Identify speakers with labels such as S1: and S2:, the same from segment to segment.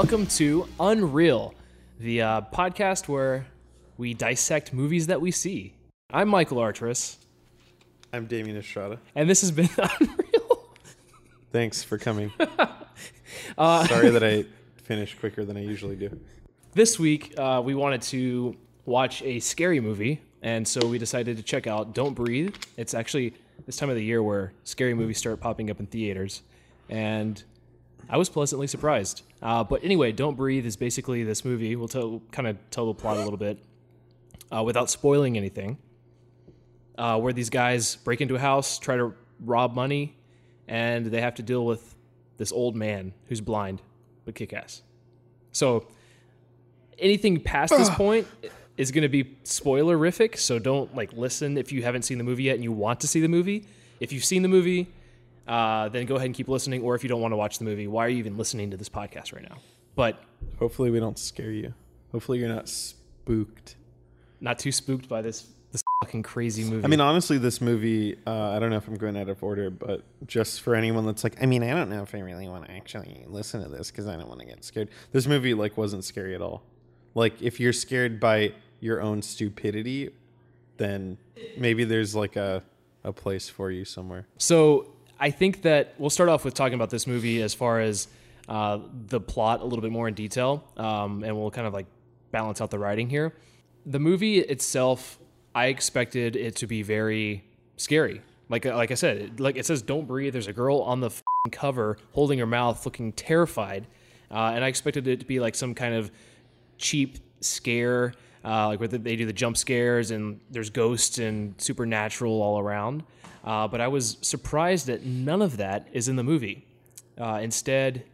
S1: Welcome to Unreel, the uh, podcast where we dissect movies that we see. I'm Michael Artress,
S2: I'm Damian Estrada.
S1: and this has been Unreel.
S2: Thanks for coming. Sorry that I finished quicker than I usually do.
S1: This week, uh, we wanted to watch a scary movie, and so we decided to check out Don't Breathe. It's actually this time of the year where scary movies start popping up in theaters, and I was pleasantly surprised. Uh, but anyway, Don't Breathe is basically this movie. We'll tell, kind of tell the plot a little bit uh, without spoiling anything. Uh, where these guys break into a house, try to rob money, and they have to deal with this old man who's blind but kick ass. So anything past this point is going to be spoilerific. So don't like listen if you haven't seen the movie yet and you want to see the movie. If you've seen the movie, uh, then go ahead and keep listening. Or if you don't want to watch the movie, why are you even listening to this podcast right now? But
S2: Hopefully, we don't scare you. Hopefully, you're not spooked.
S1: not too spooked by this this fucking crazy movie.
S2: I mean, honestly, this movie, uh, I don't know if I'm going out of order, but just for anyone that's like, I mean, I don't know if I really want to actually listen to this because I don't want to get scared. This movie, like, wasn't scary at all. Like, if you're scared by your own stupidity, then maybe there's like a, a place for you somewhere.
S1: So I think that we'll start off with talking about this movie as far as uh, the plot a little bit more in detail, um, and we'll kind of like balance out the writing here. The movie itself, I expected it to be very scary. Like like I said, like it says, "Don't breathe." There's a girl on the cover holding her mouth, looking terrified, uh, and I expected it to be like some kind of cheap scare, uh, like where they do the jump scares and there's ghosts and supernatural all around. Uh, but I was surprised that none of that is in the movie. Uh, instead,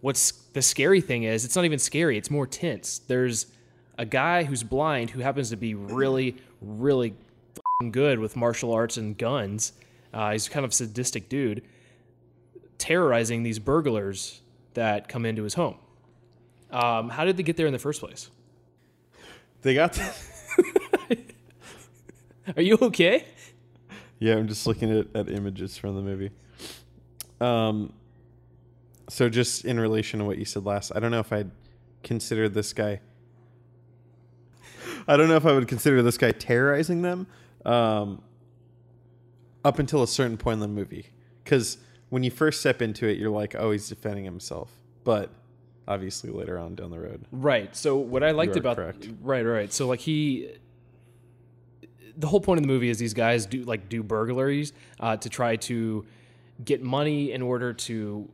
S1: what's the scary thing is it's not even scary, it's more tense. There's a guy who's blind who happens to be really, really good with martial arts and guns. Uh, he's kind of a sadistic dude, terrorizing these burglars that come into his home. Um, how did they get there in the first place?
S2: They got.
S1: Are you okay?
S2: Yeah, I'm just looking at, at images from the movie. Um, so just in relation to what you said last, I don't know if I'd consider this guy. I don't know if I would consider this guy terrorizing them. Um, up until a certain point in the movie, because when you first step into it, you're like, oh, he's defending himself, but obviously later on down the road,
S1: Right. So what I liked about
S2: correct.
S1: right, right. So like he, the whole point of the movie is these guys do like do burglaries uh, to try to get money in order to.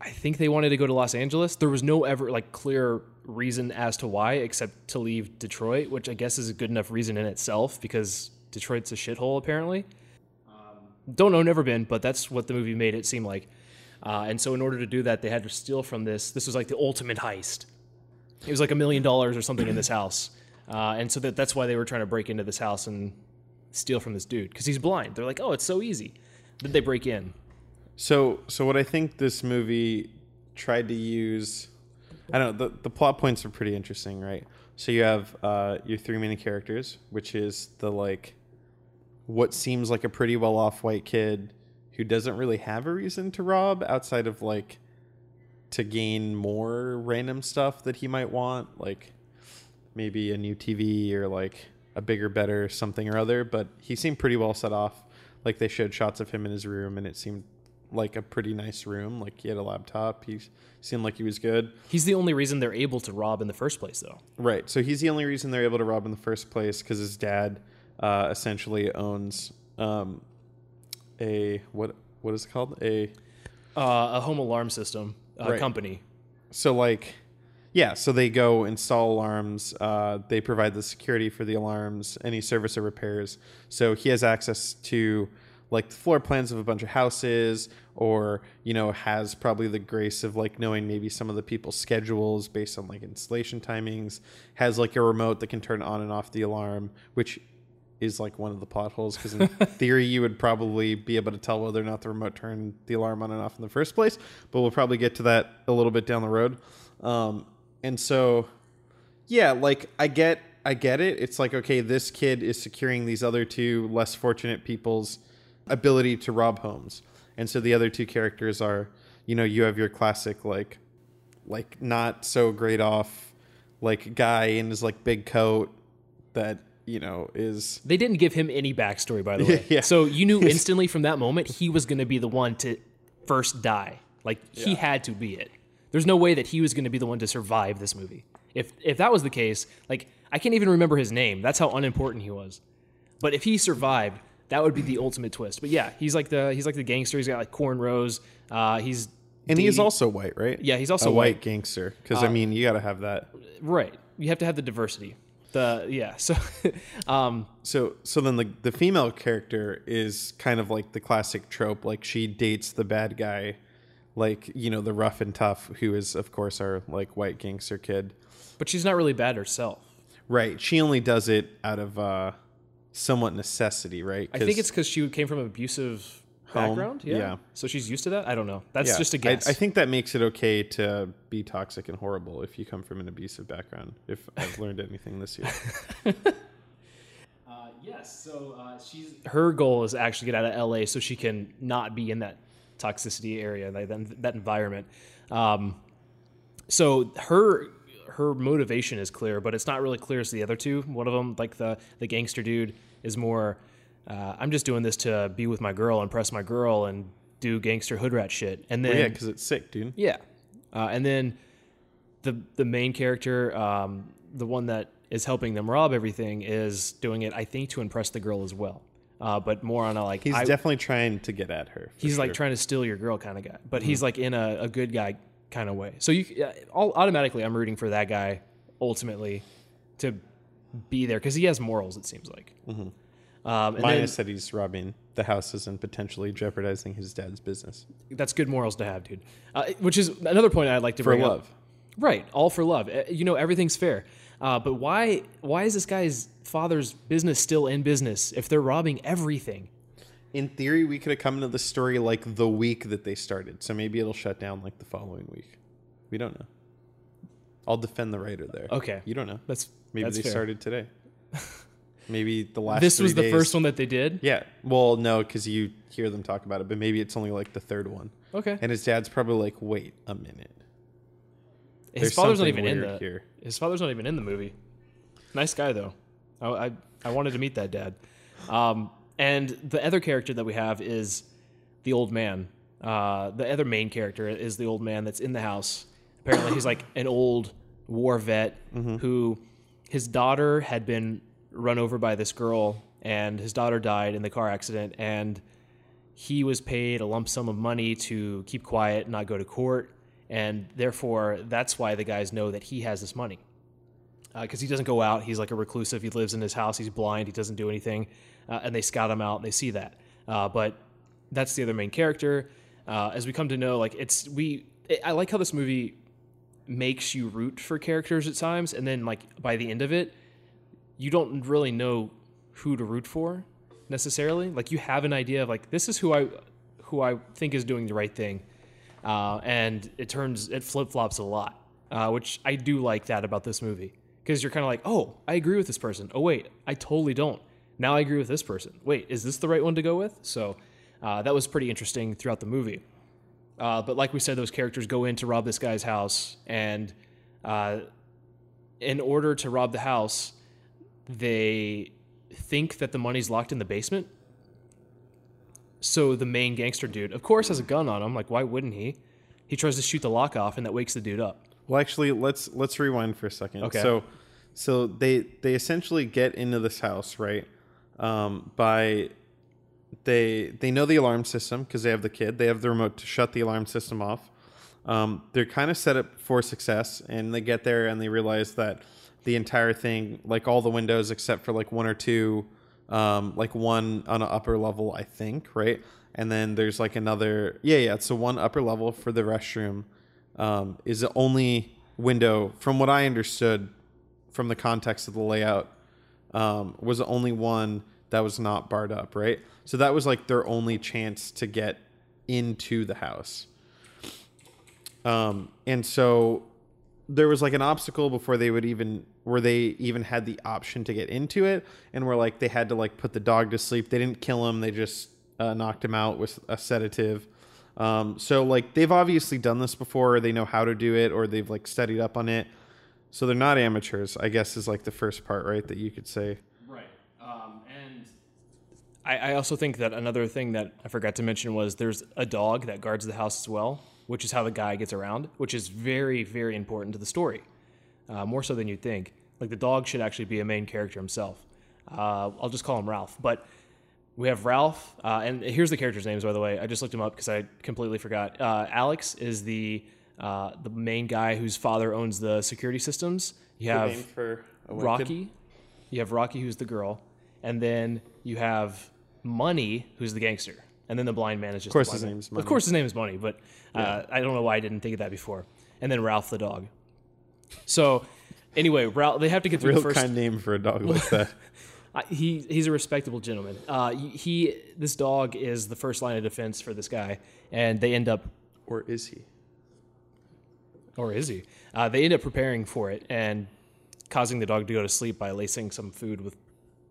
S1: I think they wanted to go to Los Angeles. There was no ever like clear reason as to why, except to leave Detroit, which I guess is a good enough reason in itself because Detroit's a shithole apparently. Don't know, never been, but that's what the movie made it seem like. Uh, and so, in order to do that, they had to steal from this. This was like the ultimate heist. It was like a million dollars or something in this house, uh, and so that, that's why they were trying to break into this house and steal from this dude because he's blind. They're like, "Oh, it's so easy." Then they break in.
S2: So, so what I think this movie tried to use, I don't know, the, the plot points are pretty interesting, right? So you have uh, your three main characters, which is the like, what seems like a pretty well off white kid who doesn't really have a reason to rob outside of like to gain more random stuff that he might want, like maybe a new TV or like a bigger, better something or other. But he seemed pretty well set off. Like they showed shots of him in his room, and it seemed like a pretty nice room. Like he had a laptop. He seemed like he was good.
S1: He's the only reason they're able to rob in the first place, though.
S2: Right. So he's the only reason they're able to rob in the first place because his dad uh, essentially owns um, a what what is it called a
S1: Uh, a home alarm system uh,
S2: Right.
S1: company.
S2: so like yeah so they go install alarms uh, they provide the security for the alarms any service or repairs. So he has access to like the floor plans of a bunch of houses or you know has probably the grace of like knowing maybe some of the people's schedules based on like installation timings has like a remote that can turn on and off the alarm which is like one of the plot holes because in theory you would probably be able to tell whether or not the remote turned the alarm on and off in the first place but we'll probably get to that a little bit down the road. Um, and so yeah like i get i get it it's like okay this kid is securing these other two less fortunate people's ability to rob homes and so the other two characters are you know you have your classic like like not so great off like guy in his like big coat that you know is
S1: They didn't give him any backstory, by the way.
S2: Yeah.
S1: So you knew instantly from that moment he was going to be the one to first die. Like he had to be it. There's no way that he was going to be the one to survive this movie. If if that was the case, like I can't even remember his name. That's how unimportant he was. But if he survived, that would be the ultimate twist. But yeah, he's like the he's like the gangster. He's got like cornrows. Uh, he's
S2: and he's
S1: the-
S2: also white, right?
S1: Yeah, he's also
S2: a white
S1: white.
S2: gangster. Because I mean, you got to have that.
S1: right. You have to have the diversity. The yeah. So um,
S2: So so then the the female character is kind of like the classic trope. Like she dates the bad guy, like you know the rough and tough, who is of course our like white gangster kid.
S1: but she's not really bad herself.
S2: Right. She only does it out of uh, somewhat necessity, right?
S1: I think it's because she came from an abusive
S2: Home,
S1: background. Yeah.
S2: yeah.
S1: So she's used to that. I don't know. That's
S2: Yeah,
S1: just a
S2: I-
S1: guess.
S2: I, think that makes it okay to be toxic and horrible if you come from an abusive background. If I've learned anything this year.
S1: Uh, yes. So uh, she's her goal is actually get out of LA so she can not be in that toxicity area, like that, that environment. Um, so her her motivation is clear, but it's not really clear as the other two. One of them, like the the gangster dude, is more. Uh, I'm just doing this to be with my girl, impress my girl, and do gangster hood rat shit. And then
S2: Well, yeah, because it's sick, dude.
S1: Yeah, uh, and then the the main character, um, the one that is helping them rob everything, is doing it, I think, to impress the girl as well. Uh, but more on a like
S2: He's
S1: I-
S2: definitely trying to get at her.
S1: he's like trying to steal your girl kind of guy, but he's like in a, a good guy kind of way. So you uh, all automatically, I'm rooting for that guy ultimately to be there because he has morals. It seems like. Um, and
S2: Minus
S1: then,
S2: that he's robbing the houses and potentially jeopardizing his dad's business
S1: that's good morals to have, dude. Uh, which is another point I'd like to
S2: for
S1: bring up.
S2: love.
S1: Right, all for love. Uh, You know, everything's fair. Uh, but why why is this guy's father's business still in business if they're robbing everything?
S2: In theory, we could have come into the story like the week that they started, so maybe it'll shut down like the following week. We don't know. I'll defend the writer there.
S1: Okay.
S2: you don't know.
S1: That's
S2: Maybe
S1: that's
S2: they
S1: fair.
S2: started today. maybe the last.
S1: This was the
S2: days-
S1: first one that they did.
S2: Yeah. Well, no, because you hear them talk about it, but maybe it's only like the third one.
S1: Okay.
S2: And his dad's probably like, "Wait a minute."
S1: His
S2: There's
S1: father's not even in the
S2: here.
S1: his father's not even in the movie. Nice guy though. I I, I wanted to meet that dad. Um, and the other character that we have is the old man. Uh, the other main character is the old man that's in the house. Apparently, he's like an old war vet
S2: Mm-hmm.
S1: who his daughter had been run over by this girl, and his daughter died in the car accident, and he was paid a lump sum of money to keep quiet, and not go to court, and therefore that's why the guys know that he has this money because he doesn't go out. He's like a reclusive. He lives in his house. He's blind. He doesn't do anything, uh, and they scout him out and they see that. Uh, but that's the other main character. Uh, as we come to know, like it's we. I like how this movie makes you root for characters at times, and then like by the end of it, you don't really know who to root for necessarily. Like you have an idea of like this is who I who I think is doing the right thing, uh, and it turns it flip flops a lot, uh, which I do like that about this movie because you're kind of like, oh, I agree with this person. Oh wait, I totally don't. Now I agree with this person. Wait, is this the right one to go with? So uh, that was pretty interesting throughout the movie. Uh, but like we said, those characters go in to rob this guy's house, and uh, in order to rob the house, they think that the money's locked in the basement. So the main gangster dude, of course, has a gun on him. Like, why wouldn't he? He tries to shoot the lock off, and that wakes the dude up.
S2: Well, actually, let's let's rewind for a second.
S1: Okay.
S2: So, so they they essentially get into this house right um, by they they know the alarm system because they have the kid. They have the remote to shut the alarm system off. Um, they're kind of set up for success, and they get there and they realize that the entire thing, like all the windows except for like one or two, um, like one on an upper level, I think, right? And then there's like another, yeah, yeah. So one upper level for the restroom um, is the only window, from what I understood from the context of the layout, um, was the only one that was not barred up, right? So that was like their only chance to get into the house. Um, and so there was like an obstacle before they would even where they even had the option to get into it and where like they had to like put the dog to sleep they didn't kill him they just uh, knocked him out with a sedative Um, so like they've obviously done this before, they know how to do it, or they've like studied up on it. So they're not amateurs, I guess, is like the first part, right? That you could say.
S1: Right. Um, and I, I also think that another thing that I forgot to mention was there's a dog that guards the house as well, which is how the guy gets around, which is very, very important to the story, uh, more so than you'd think. Like the dog should actually be a main character himself. Uh, I'll just call him Ralph. But we have Ralph, uh, and here's the character's names, by the way. I just looked him up because I completely forgot. Uh, Alex is the uh, the main guy whose father owns the security systems. You have
S2: for
S1: Rocky. You have Rocky, who's the girl, and then you have Money, who's the gangster, and then the blind man is just. Of
S2: course his name's
S1: Of course, his name is Money, but uh, I don't know why I didn't think of that before. And then Ralph the dog. So, anyway, Ralph. They have to get through
S2: Real
S1: the first.
S2: kind name for a dog like that.
S1: He he's a respectable gentleman. Uh, he this dog is the first line of defense for this guy, and they end up
S2: Or is he?
S1: or is he? Uh, they end up preparing for it and causing the dog to go to sleep by lacing some food with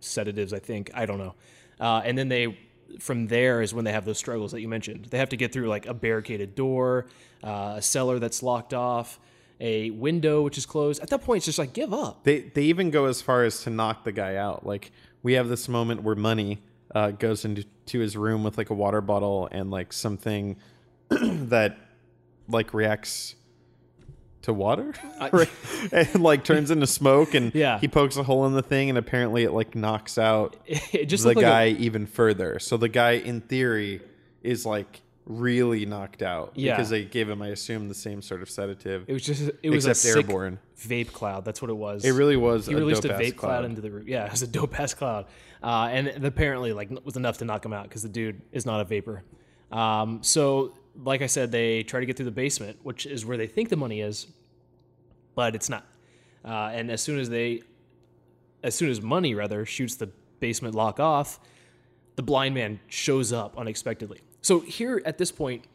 S1: sedatives. I think I don't know. Uh, and then they, from there, is when they have those struggles that you mentioned. They have to get through like a barricaded door, uh, a cellar that's locked off, a window which is closed. At that point, it's just like give up.
S2: They they even go as far as to knock the guy out. Like we have this moment where Money uh, goes into his room with like a water bottle and like something that like reacts to water, and like turns into smoke. And
S1: Yeah.
S2: he pokes a hole in the thing, and apparently it like knocks out
S1: It just
S2: the
S1: looked like a-
S2: guy even further. So the guy, in theory, is like really knocked out
S1: Yeah.
S2: because they gave him, I assume, the same sort of sedative.
S1: it was just it was a sick
S2: airborne.
S1: vape cloud. That's what it was.
S2: It really was.
S1: he
S2: a
S1: released a vape cloud. into the room. Yeah, it was a dope ass cloud, uh, and apparently like was enough to knock him out because the dude is not a vapor. Um, so, like I said, they try to get through the basement, which is where they think the money is, but it's not. Uh, and as soon as they, as soon as money rather shoots the basement lock off, the blind man shows up unexpectedly. So here at this point,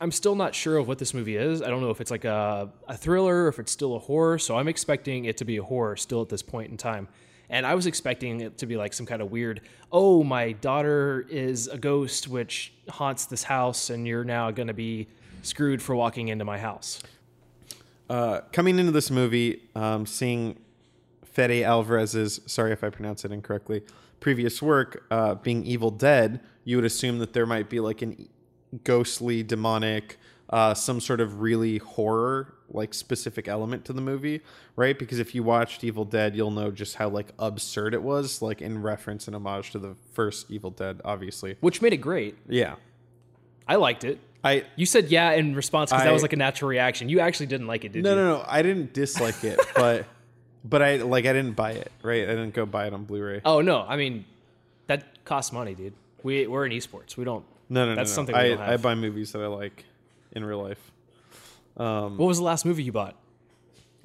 S1: I'm still not sure of what this movie is. I don't know if it's like a, a thriller or if it's still a horror. So I'm expecting it to be a horror still at this point in time. And I was expecting it to be like some kind of weird, oh, my daughter is a ghost which haunts this house, and you're now going to be screwed for walking into my house.
S2: uh, coming into this movie, um, seeing Fede Alvarez's, sorry if I pronounce it incorrectly, previous work uh, being Evil Dead, you would assume that there might be like an ghostly, demonic, uh, some sort of really horror like specific element to the movie, right? Because if you watched Evil Dead, you'll know just how like absurd it was, like in reference and homage to the first Evil Dead, obviously.
S1: Which made it great.
S2: Yeah,
S1: I liked it.
S2: I
S1: You said yeah in response because that was like a natural reaction. You actually didn't like it, did
S2: No,
S1: you?
S2: no, no. I didn't dislike it, but but I like I didn't buy it. Right, I didn't go buy it on Blu-ray.
S1: Oh no, I mean that costs money, dude. We we're in esports. We don't.
S2: no, no, no.
S1: that's
S2: no.
S1: something we
S2: I
S1: have.
S2: I buy movies that I like in real life. Um,
S1: What was the last movie you bought?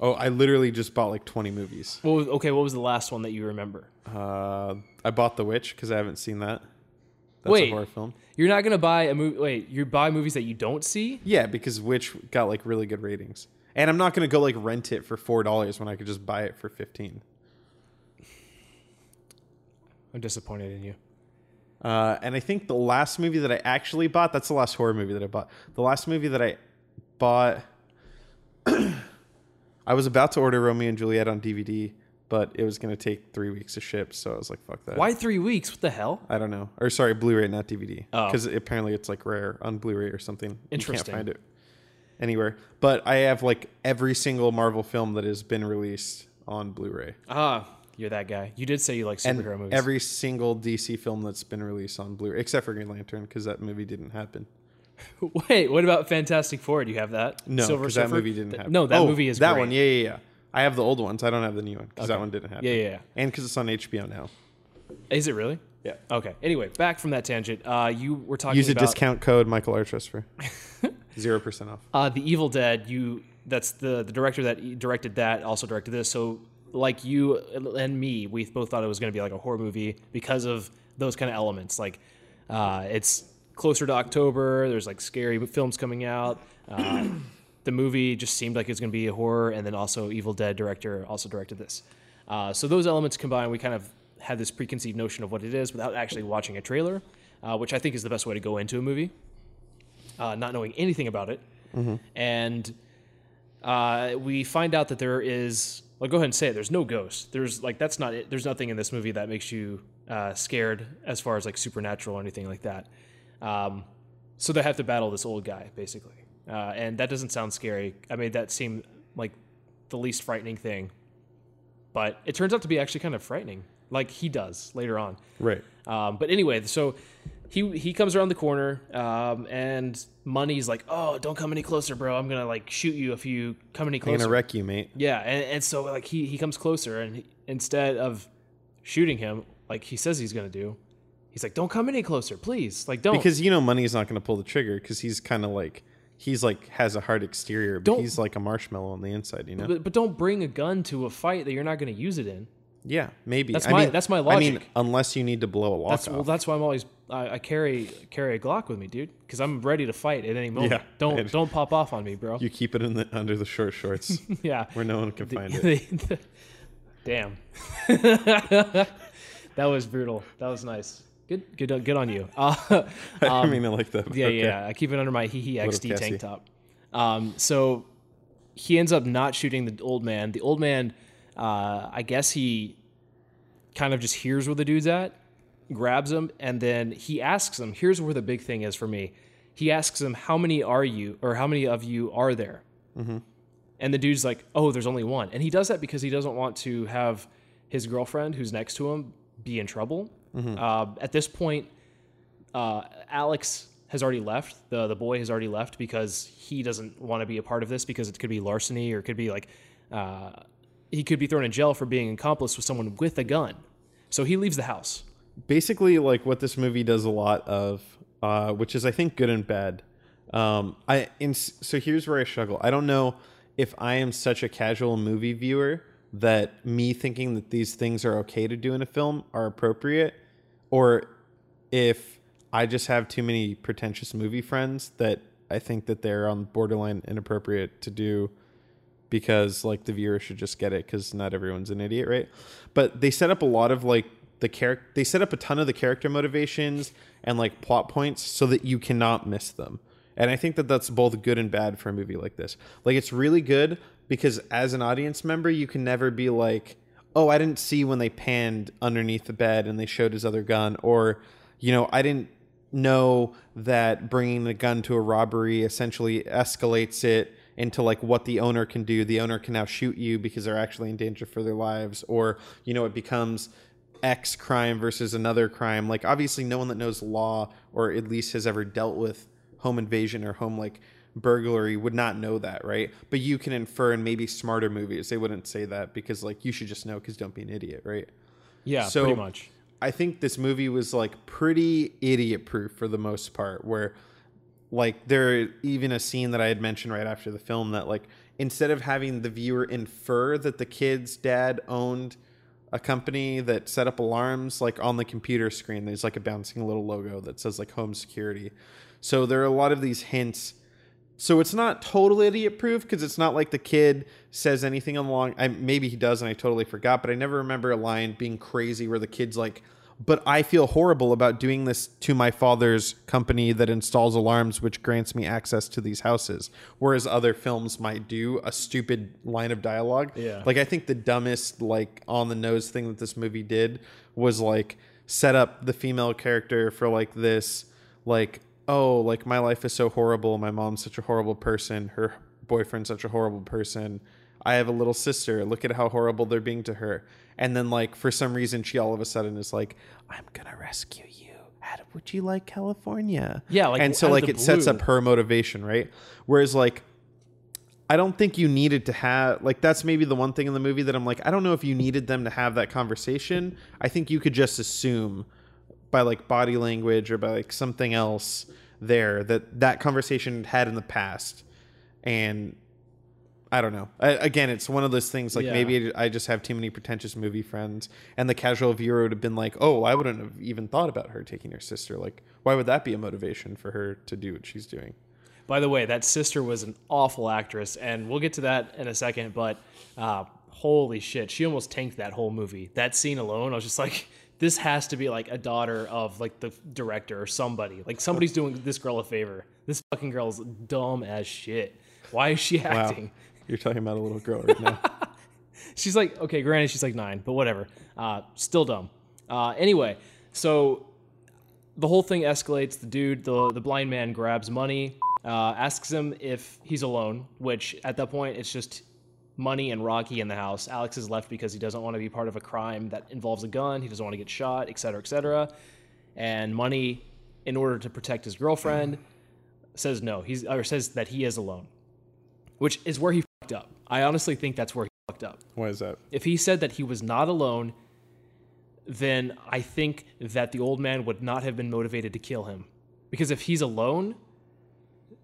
S2: oh, I literally just bought like twenty movies.
S1: What was, okay, what was the last one that you remember?
S2: Uh, I bought The Witch because I haven't seen that. That's
S1: Wait.
S2: a horror film.
S1: You're not gonna buy a movie. Wait, you buy movies that you don't see?
S2: Yeah, because Witch got like really good ratings, and I'm not gonna go like rent it for four dollars when I could just buy it for fifteen.
S1: I'm disappointed in you.
S2: Uh, and I think the last movie that I actually bought, that's the last horror movie that I bought. The last movie that I bought, I was about to order Romeo and Juliet on DVD, but it was going to take three weeks to ship. So I was like, fuck that.
S1: Why three weeks? What the hell?
S2: I don't know. Or sorry, Blu ray, not DVD.
S1: Oh.
S2: Because apparently it's like rare on Blu ray or something.
S1: Interesting.
S2: You can't find it anywhere. But I have like every single Marvel film that has been released on Blu ray.
S1: Ah, you're that guy. You did say you like
S2: And
S1: superhero movies.
S2: every single DC film that's been released on Blu ray, except for Green Lantern, because that movie didn't happen.
S1: Wait, what about Fantastic Four? Do you have that?
S2: No,
S1: Silver
S2: because that movie didn't happen.
S1: No, that
S2: Oh,
S1: movie is
S2: that
S1: great.
S2: one. Yeah, yeah, yeah. I have the old ones. I don't have the new one because that one didn't happen.
S1: Yeah, yeah, yeah.
S2: And because it's on HBO now.
S1: Is it really?
S2: Yeah.
S1: Okay. Anyway, back from that tangent. Uh, you were talking
S2: Use a
S1: about
S2: discount code Michael Artress for zero percent off.
S1: Uh, the Evil Dead. You that's the the director that directed that also directed this. So like you and me, we both thought it was going to be like a horror movie because of those kind of elements. Like uh, it's closer to October. There's like scary films coming out. Uh, the movie just seemed like it was going to be a horror, and then also Evil Dead director also directed this. Uh, so those elements combined, we kind of had this preconceived notion of what it is without actually watching a trailer, uh, which I think is the best way to go into a movie. Uh, not knowing anything about it, and uh, we find out that there is. Well, go ahead and say it. There's no ghost. There's like that's not it. There's nothing in this movie that makes you uh, scared as far as like supernatural or anything like that. Um, so they have to battle this old guy basically, uh, and that doesn't sound scary. I made that seem like the least frightening thing, but it turns out to be actually kind of frightening, like he does later on.
S2: Right.
S1: Um, but anyway, so he he comes around the corner, um, and Money's like, "Oh, don't come any closer, bro. I'm gonna like shoot you if you come any closer.
S2: I'm
S1: closer."
S2: gonna wreck you, mate.
S1: yeah, and, and so like he he comes closer, and he, instead of shooting him like he says he's gonna do, he's like, "Don't come any closer, please. Like don't."
S2: Because you know money's not gonna pull the trigger because he's kind of like he's like has a hard exterior, but
S1: Don't-
S2: he's like a marshmallow on the inside. You know.
S1: but, but don't bring a gun to a fight that you're not going to use it in.
S2: yeah, maybe.
S1: That's
S2: I
S1: my-
S2: mean,
S1: that's my
S2: I mean,
S1: logic.
S2: unless you need to blow a lock
S1: That's
S2: off.
S1: well. That's why I'm always I, I carry carry a Glock with me, dude, because I'm ready to fight at any moment.
S2: Yeah,
S1: don't don't pop off on me, bro.
S2: you keep it in the under the short shorts
S1: yeah.
S2: where no one can
S1: The-
S2: find it.
S1: the- Damn. that was brutal. That was nice. Good, good, good on you. Uh,
S2: I mean I like that.
S1: yeah,
S2: okay.
S1: yeah. I keep it under my hee hee
S2: up,
S1: XD tank top. Um, so he ends up not shooting the old man. The old man, uh, I guess he kind of just hears where the dude's at, grabs him, and then he asks him. Here's where the big thing is for me. He asks him, "How many are you, or how many of you are there?" And the dude's like, "Oh, there's only one." And he does that because he doesn't want to have his girlfriend, who's next to him, be in trouble. Uh, at this point, uh, Alex has already left. the The boy has already left because he doesn't want to be a part of this because it could be larceny or it could be like uh, he could be thrown in jail for being an accomplice with someone with a gun. So he leaves the house.
S2: Basically like what this movie does a lot of, uh, which is I think good and bad. Um, I in, so here's where I struggle. I don't know if I am such a casual movie viewer that me thinking that these things are okay to do in a film are appropriate, or if I just have too many pretentious movie friends that I think that they're on borderline inappropriate to do because like the viewer should just get it because not everyone's an idiot, right? But they set up a lot of like the character. They set up a ton of the character motivations and like plot points so that you cannot miss them. And I think that that's both good and bad for a movie like this. Like it's really good because as an audience member, you can never be like, "Oh, I didn't see when they panned underneath the bed and they showed his other gun," or you know, I didn't know that bringing the gun to a robbery essentially escalates it into like what the owner can do. The owner can now shoot you because they're actually in danger for their lives, or you know, it becomes X crime versus another crime. Like obviously, no one that knows law or at least has ever dealt with home invasion or home like burglary would not know that, right? But you can infer in maybe smarter movies they wouldn't say that because like you should just know because don't be an idiot, right?
S1: Yeah,
S2: So-
S1: pretty much.
S2: I think this movie was like pretty idiot proof for the most part, where like there even a scene that I had mentioned right after the film that like instead of having the viewer infer that the kid's dad owned a company that set up alarms like on the computer screen there's like a bouncing little logo that says like home security so there are a lot of these hints so it's not totally idiot proof because it's not like the kid says anything along. I, maybe he does, and I totally forgot. But I never remember a line being crazy where the kid's like, "But I feel horrible about doing this to my father's company that installs alarms, which grants me access to these houses." Whereas other films might do a stupid line of dialogue.
S1: Yeah.
S2: Like I think the dumbest, like on the nose thing that this movie did was like set up the female character for like this, like oh, like my life is so horrible. My mom's such a horrible person. Her boyfriend's such a horrible person. I have a little sister. Look at how horrible they're being to her. And then, like, for some reason, she all of a sudden is like, I'm going to rescue you. How would you like California?
S1: Yeah, like,
S2: and so, like, it sets up her motivation, right? Whereas, like, I don't think you needed to have like that's maybe the one thing in the movie that I'm like I don't know if you needed them to have that conversation. I think you could just assume by like body language or by like something else there that that conversation had in the past and I don't know. I, again, it's one of those things like
S1: Yeah.
S2: maybe I just have too many pretentious movie friends, and the casual viewer would have been like, "Oh, I wouldn't have even thought about her taking her sister. Like, why would that be a motivation for her to do what she's doing?"
S1: By the way, that sister was an awful actress, and we'll get to that in a second. But uh, holy shit, she almost tanked that whole movie. That scene alone, I was just like, this has to be like a daughter of like the director or somebody. Like somebody's doing this girl a favor. This fucking girl's dumb as shit. Why is she
S2: Wow. You're talking about a little girl right now.
S1: She's like, okay, granted, she's like nine, but whatever. Uh, still dumb. Uh, anyway, so the whole thing escalates. The dude, the, the blind man, grabs money, uh, asks him if he's alone, which at that point, it's just money and Rocky in the house. Alex is left because he doesn't want to be part of a crime that involves a gun. He doesn't want to get shot, et cetera, et cetera. And money, in order to protect his girlfriend, says no. He's or says that he is alone, which is where he. I honestly think that's where he fucked up.
S2: Why is that?
S1: If he said that he was not alone, then I think that the old man would not have been motivated to kill him. Because if he's alone,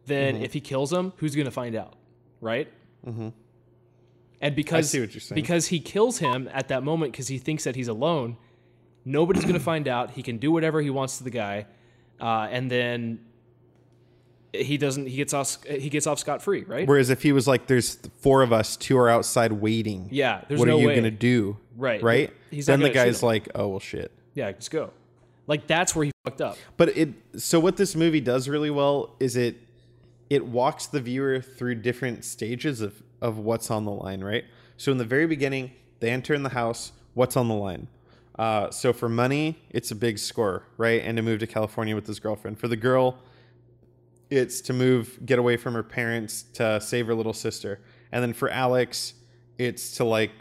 S1: then
S2: Mm-hmm.
S1: if he kills him, who's going to find out? Right? Mm-hmm. And because,
S2: see what you're saying.
S1: because he kills him at that moment because he thinks that he's alone, nobody's going to find out. He can do whatever he wants to the guy. Uh, and then he doesn't, he gets off, he gets off scot free, right?
S2: Whereas if he was like, "There's four of us, two are outside waiting."
S1: Yeah, there's
S2: what
S1: no
S2: are you
S1: way.
S2: gonna do?
S1: Right.
S2: Right.
S1: He's
S2: then the guy's like, "Oh well, shit."
S1: yeah, just go. Like that's where he fucked up.
S2: But it so what this movie does really well is it it walks the viewer through different stages of of what's on the line, right? So in the very beginning, they enter in the house. What's on the line? Uh, so for money, it's a big score, right? And to move to California with his girlfriend. For the girl, it's to move, get away from her parents to save her little sister. And then for Alex, it's to like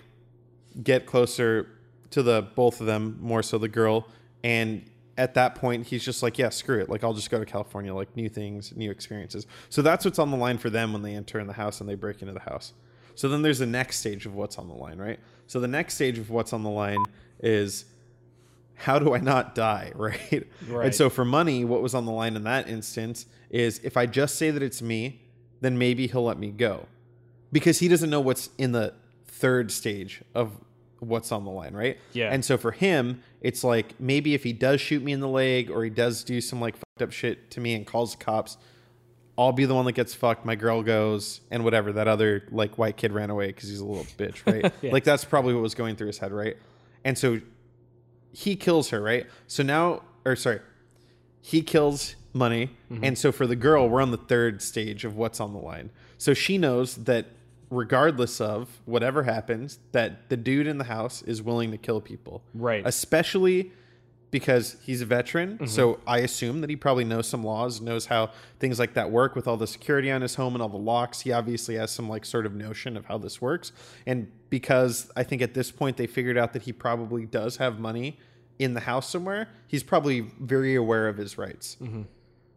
S2: get closer to the both of them, more so the girl. And at that point, he's just like, yeah, screw it. Like, I'll just go to California, like new things, new experiences. So that's what's on the line for them when they enter in the house and they break into the house. So then there's the next stage of what's on the line, right? So the next stage of what's on the line is how do I not die, right?
S1: Right.
S2: And so for money, what was on the line in that instance is if I just say that it's me, then maybe he'll let me go. Because he doesn't know what's in the third stage of what's on the line, right?
S1: Yeah.
S2: And so for him, it's like maybe if he does shoot me in the leg or he does do some like fucked up shit to me and calls the cops, I'll be the one that gets fucked. My girl goes, and whatever. That other like white kid ran away because he's a little bitch, right?
S1: Yeah.
S2: Like that's probably what was going through his head, right? And so he kills her, right? So now, or sorry, he kills money, mm-hmm. and so for the girl, we're on the third stage of what's on the line. So she knows that regardless of whatever happens, that the dude in the house is willing to kill people,
S1: Right.
S2: Especially because he's a veteran. Mm-hmm. So I assume that he probably knows some laws, knows how things like that work with all the security on his home and all the locks. He obviously has some like sort of notion of how this works. And because I think at this point they figured out that he probably does have money in the house somewhere, he's probably very aware of his rights. Mm-hmm.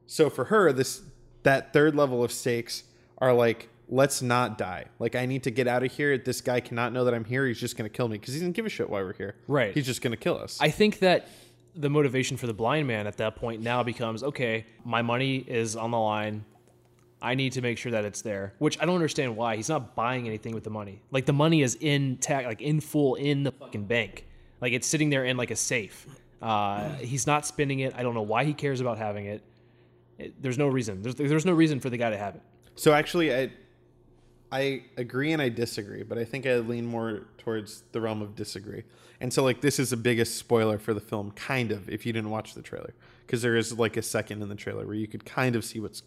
S2: So for her, this that third level of stakes are like, let's not die. Like I need to get out of here. This guy cannot know that I'm here. He's just gonna kill me because he doesn't give a shit why we're here.
S1: Right.
S2: He's just gonna kill us.
S1: I think that the motivation for the blind man at that point now becomes okay, my money is on the line. I need to make sure that it's there, which I don't understand why. He's not buying anything with the money. Like the money is in tag, like in full in the fucking bank. Like it's sitting there in like a safe. Uh, he's not spending it. I don't know why he cares about having it. it there's no reason. There's, there's no reason for the guy to have it.
S2: So actually, I I agree and I disagree, but I think I lean more towards the realm of disagree. And so, like, this is the biggest spoiler for the film, kind of, if you didn't watch the trailer, because there is like a second in the trailer where you could kind of see what's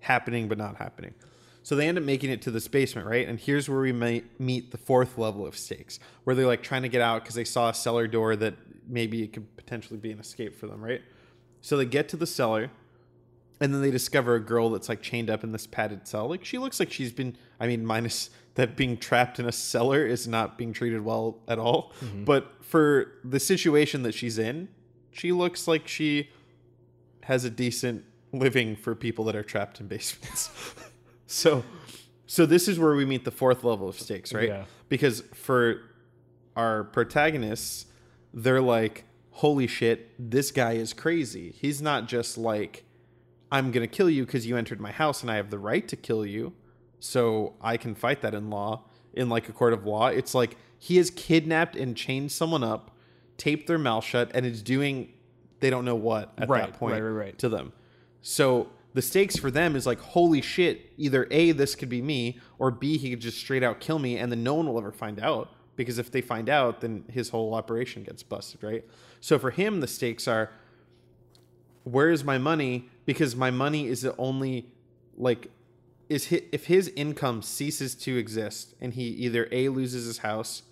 S2: happening but not happening. So they end up making it to this basement, right? And here's where we may meet the fourth level of stakes, where they're like trying to get out because they saw a cellar door that maybe it could potentially be an escape for them, right? So they get to the cellar, and then they discover a girl that's like chained up in this padded cell. Like she looks like she's been, I mean, minus that being trapped in a cellar is not being treated well at all. Mm-hmm. But for the situation that she's in, she looks like she has a decent living for people that are trapped in basements. so so this is where we meet the fourth level of stakes, right?
S1: Yeah.
S2: Because for our protagonists, they're like, "Holy shit, this guy is crazy. He's not just like I'm going to kill you because you entered my house and I have the right to kill you. So I can fight that in law, in like a court of law. It's like he has kidnapped and chained someone up, taped their mouth shut, and is doing they don't know what at
S1: Right,
S2: that point
S1: right, right,
S2: to them. So the stakes for them is like, holy shit, either A, this could be me, or B, he could just straight out kill me and then no one will ever find out. because if they find out, then his whole operation gets busted, right? So for him, the stakes are where is my money? Because my money is the only like is hi if his income ceases to exist and he either a loses his house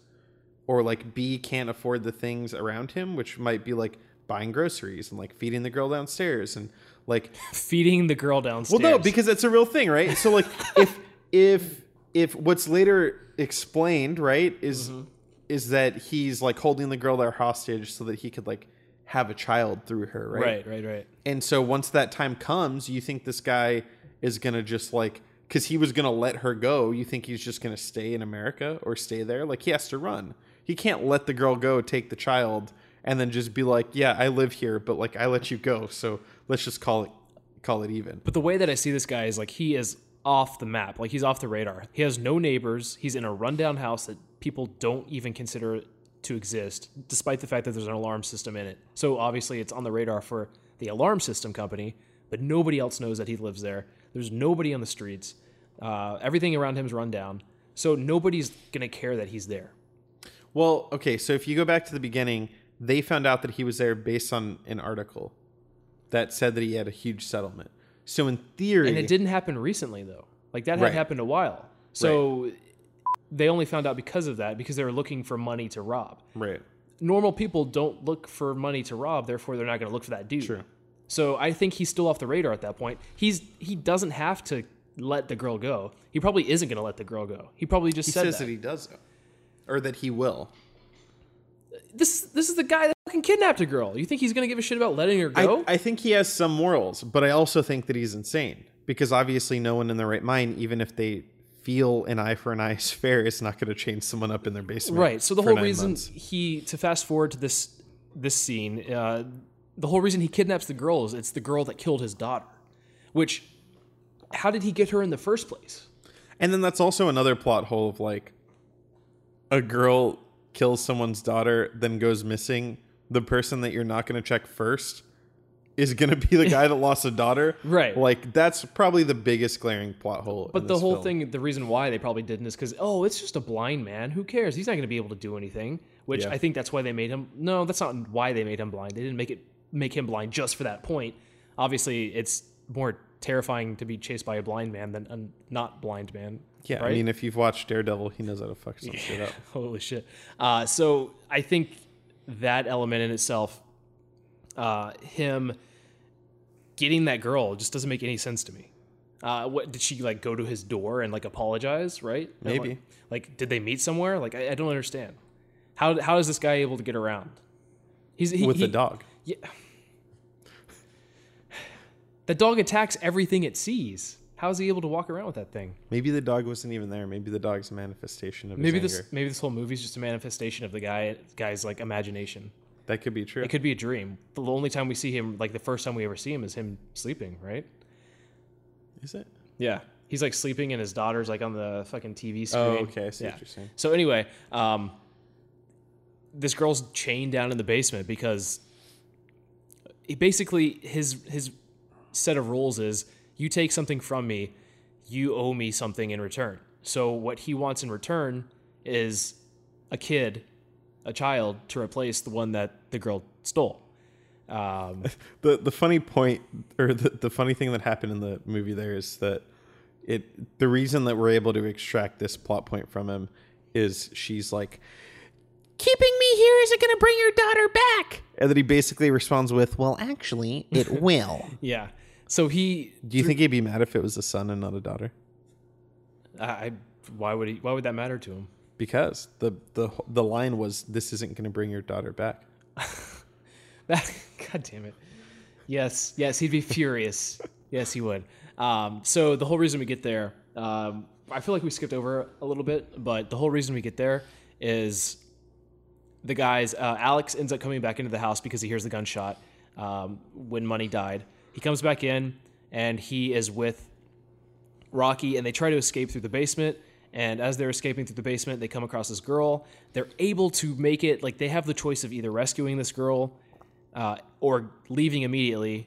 S2: or like b can't afford the things around him, which might be like buying groceries and like feeding the girl downstairs and like
S1: Feeding the girl downstairs.
S2: well, no, because that's a real thing, right? So like if if if what's later explained, right, is mm-hmm. is that he's like holding the girl there hostage so that he could like have a child through her, right?
S1: right, right, right.
S2: And so once that time comes, you think this guy is gonna just like because he was gonna let her go. You think he's just gonna stay in America or stay there? Like he has to run. He can't let the girl go, take the child, and then just be like, "Yeah, I live here, but like I let you go, so let's just call it call it even."
S1: But the way that I see this guy is like he is off the map. Like he's off the radar. He has no neighbors. He's in a rundown house that people don't even consider to exist, despite the fact that there's an alarm system in it. So obviously it's on the radar for the alarm system company, but nobody else knows that he lives there. There's nobody on the streets. Uh, everything around him is rundown. So nobody's gonna care that he's there.
S2: Well, okay, so if you go back to the beginning, they found out that he was there based on an article that said that he had a huge settlement. So in theory,
S1: And it didn't happen recently though. Like that had
S2: Right.
S1: happened a while. So they only found out because of that because they were looking for money to rob.
S2: right?
S1: normal people don't look for money to rob, therefore they're not going to look for that dude.
S2: True.
S1: So I think he's still off the radar at that point. He's he doesn't have to let the girl go. He probably isn't going to let the girl go. He probably just
S2: He
S1: said
S2: says
S1: that.
S2: that he does, or that he will.
S1: This this is the guy that fucking kidnapped a girl. You think he's going to give a shit about letting her go?
S2: I, I think he has some morals, but I also think that he's insane because obviously no one in their right mind, even if they feel an eye for an eye is fair, is not going to chain someone up in their basement.
S1: right. So the whole reason
S2: months.
S1: he to fast forward to this this scene, uh, the whole reason he kidnaps the girl is it's the girl that killed his daughter. Which, how did he get her in the first place?
S2: And then that's also another plot hole of like a girl kills someone's daughter, then goes missing. The person that you're not going to check first is going to be the guy that lost a daughter.
S1: Right.
S2: Like that's probably the biggest glaring plot hole.
S1: But the whole
S2: film.
S1: thing, the reason why they probably didn't is because oh, it's just a blind man. Who cares? He's not going to be able to do anything. Which
S2: Yeah.
S1: I think that's why they made him. No, that's not why they made him blind. They didn't make it make him blind just for that point. Obviously, it's more terrifying to be chased by a blind man than a not blind man.
S2: Yeah, I mean, if you've watched Daredevil, he knows how to fuck some shit up.
S1: Holy shit. Uh, so I think that element in itself, uh, him getting that girl just doesn't make any sense to me. Uh, what did she like go to his door and like apologize? Right?
S2: Maybe.
S1: Like, like, did they meet somewhere? Like, I, I don't understand. How how is this guy able to get around? He's he,
S2: with
S1: he-
S2: the dog.
S1: Yeah. The dog attacks everything it sees. How is he able to walk around with that thing?
S2: Maybe the dog wasn't even there. Maybe the dog's a manifestation of
S1: Maybe
S2: his
S1: this
S2: anger.
S1: maybe this whole movie's just a manifestation of the guy guy's like imagination.
S2: That could be true.
S1: It could be a dream. The only time we see him, like the first time we ever see him, is him sleeping, right?
S2: Is it?
S1: Yeah. He's like sleeping, and his daughter's like on the fucking TV screen.
S2: Oh, okay. I see
S1: Yeah.
S2: what you're saying.
S1: So anyway, um, this girl's chained down in the basement because he basically his his set of rules is you take something from me, you owe me something in return. So what he wants in return is a kid, a child to replace the one that the girl stole. Um,
S2: The the funny point or the, the funny thing that happened in the movie there is that it the reason that we're able to extract this plot point from him is she's like keeping me here isn't going to bring your daughter back. And then he basically responds with, "Well, actually, it will."
S1: yeah. So he,
S2: Do you think he'd be mad if it was a son and not a daughter?
S1: I, I- why would he? Why would that matter to him?
S2: Because the the the line was, "This isn't going to bring your daughter back."
S1: That, God damn it. Yes, yes, he'd be furious. yes, he would. Um, so the whole reason we get there, um, I feel like we skipped over a little bit, but the whole reason we get there is the guys. Uh, Alex ends up coming back into the house because he hears the gunshot um, when Money died. He comes back in and he is with Rocky, and they try to escape through the basement. And as they're escaping through the basement, they come across this girl. They're able to make it like they have the choice of either rescuing this girl uh, or leaving immediately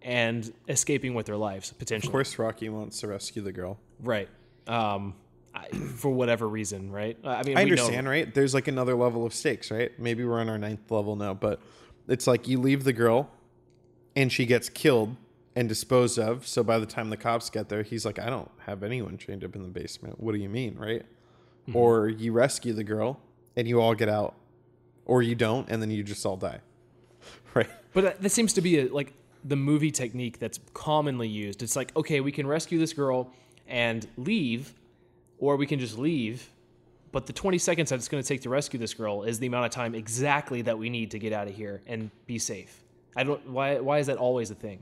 S1: and escaping with their lives potentially.
S2: Of course, Rocky wants to rescue the girl.
S1: Right. Um, I, for whatever reason, right? I mean,
S2: I
S1: we know-
S2: understand, right? There's like another level of stakes, right? Maybe we're on our ninth level now, but it's like you leave the girl and she gets killed and disposed of. So by the time the cops get there, he's like, I don't have anyone chained up in the basement. What do you mean, right?
S1: Mm-hmm.
S2: Or you rescue the girl and you all get out, or you don't, and then you just all die, right?
S1: But that, that seems to be a, like the movie technique that's commonly used. It's like, okay, we can rescue this girl and leave, or we can just leave. But the 20 seconds that it's going to take to rescue this girl is the amount of time exactly that we need to get out of here and be safe. I don't. Why? Why is that always a thing?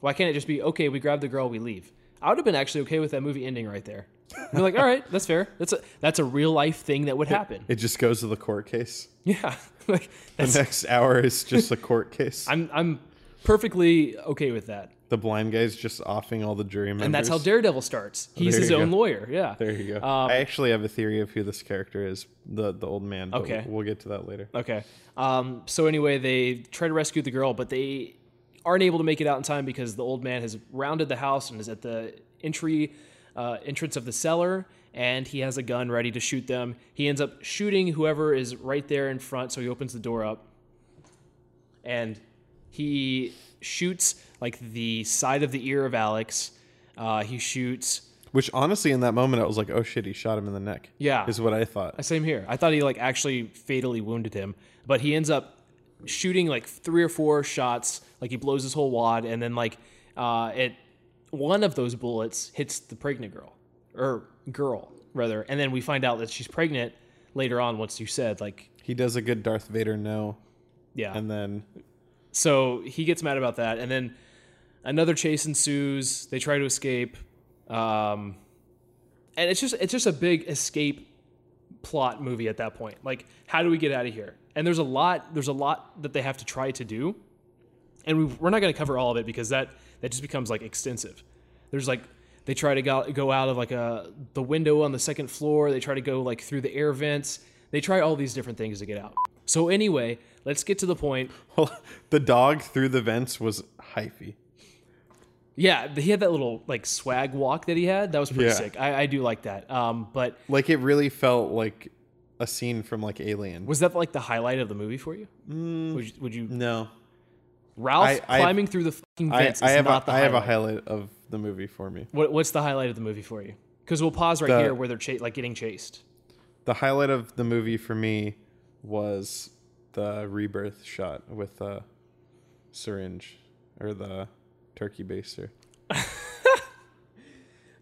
S1: Why can't it just be okay? We grab the girl, we leave. I would have been actually okay with that movie ending right there. You're like, all right, that's fair. That's a that's a real life thing that would happen.
S2: It just goes to the court case.
S1: Yeah, like
S2: The next hour is just a court case.
S1: I'm I'm perfectly okay with that.
S2: The blind guy's just offing all the jury members.
S1: And that's how Daredevil starts. He's
S2: there
S1: his own
S2: go.
S1: lawyer. Yeah.
S2: There you go.
S1: Um,
S2: I actually have a theory of who this character is, the the old man.
S1: Okay.
S2: we'll, we'll get to that later.
S1: Okay. Um, so anyway, they try to rescue the girl, but they aren't able to make it out in time because the old man has rounded the house and is at the entry uh, entrance of the cellar, and he has a gun ready to shoot them. He ends up shooting whoever is right there in front, so he opens the door up, and he shoots like the side of the ear of Alex. Uh, he shoots.
S2: Which honestly, in that moment, I was like, "Oh shit, he shot him in the neck."
S1: Yeah.
S2: is what I thought.
S1: Same here. I thought he like actually fatally wounded him, but he ends up shooting like three or four shots. Like he blows his whole wad, and then like uh, it one of those bullets hits the pregnant girl or girl rather, and then we find out that she's pregnant later on. Once you said like
S2: He does a good Darth Vader no,
S1: yeah,
S2: and then
S1: so he gets mad about that, and then another chase ensues. They try to escape, um, and it's just it's just a big escape plot movie at that point. Like, how do we get out of here? And there's a lot there's a lot that they have to try to do, and we, we're not going to cover all of it because that that just becomes like extensive. There's like they try to go, go out of like a the window on the second floor. They try to go like through the air vents. They try all these different things to get out. So anyway, let's get to the point Well,
S2: the dog through the vents was hyphy.
S1: Yeah, he had that little like swag walk that he had. That was pretty
S2: Yeah.
S1: sick. I, I do like that. Um, but
S2: Like it really felt like a scene from like Alien.
S1: was that like the highlight of the movie for you? would you? Would you
S2: no,
S1: Ralph
S2: I- I-
S1: climbing through the fucking
S2: I,
S1: vents
S2: I
S1: is
S2: have
S1: not
S2: a,
S1: the
S2: I have
S1: highlight.
S2: a highlight of the movie for me.
S1: What, what's the highlight of the movie for you? Because we'll pause right
S2: The-
S1: here where they're cha- like getting chased.
S2: The highlight of the movie for me was the rebirth shot with the syringe or the turkey baster.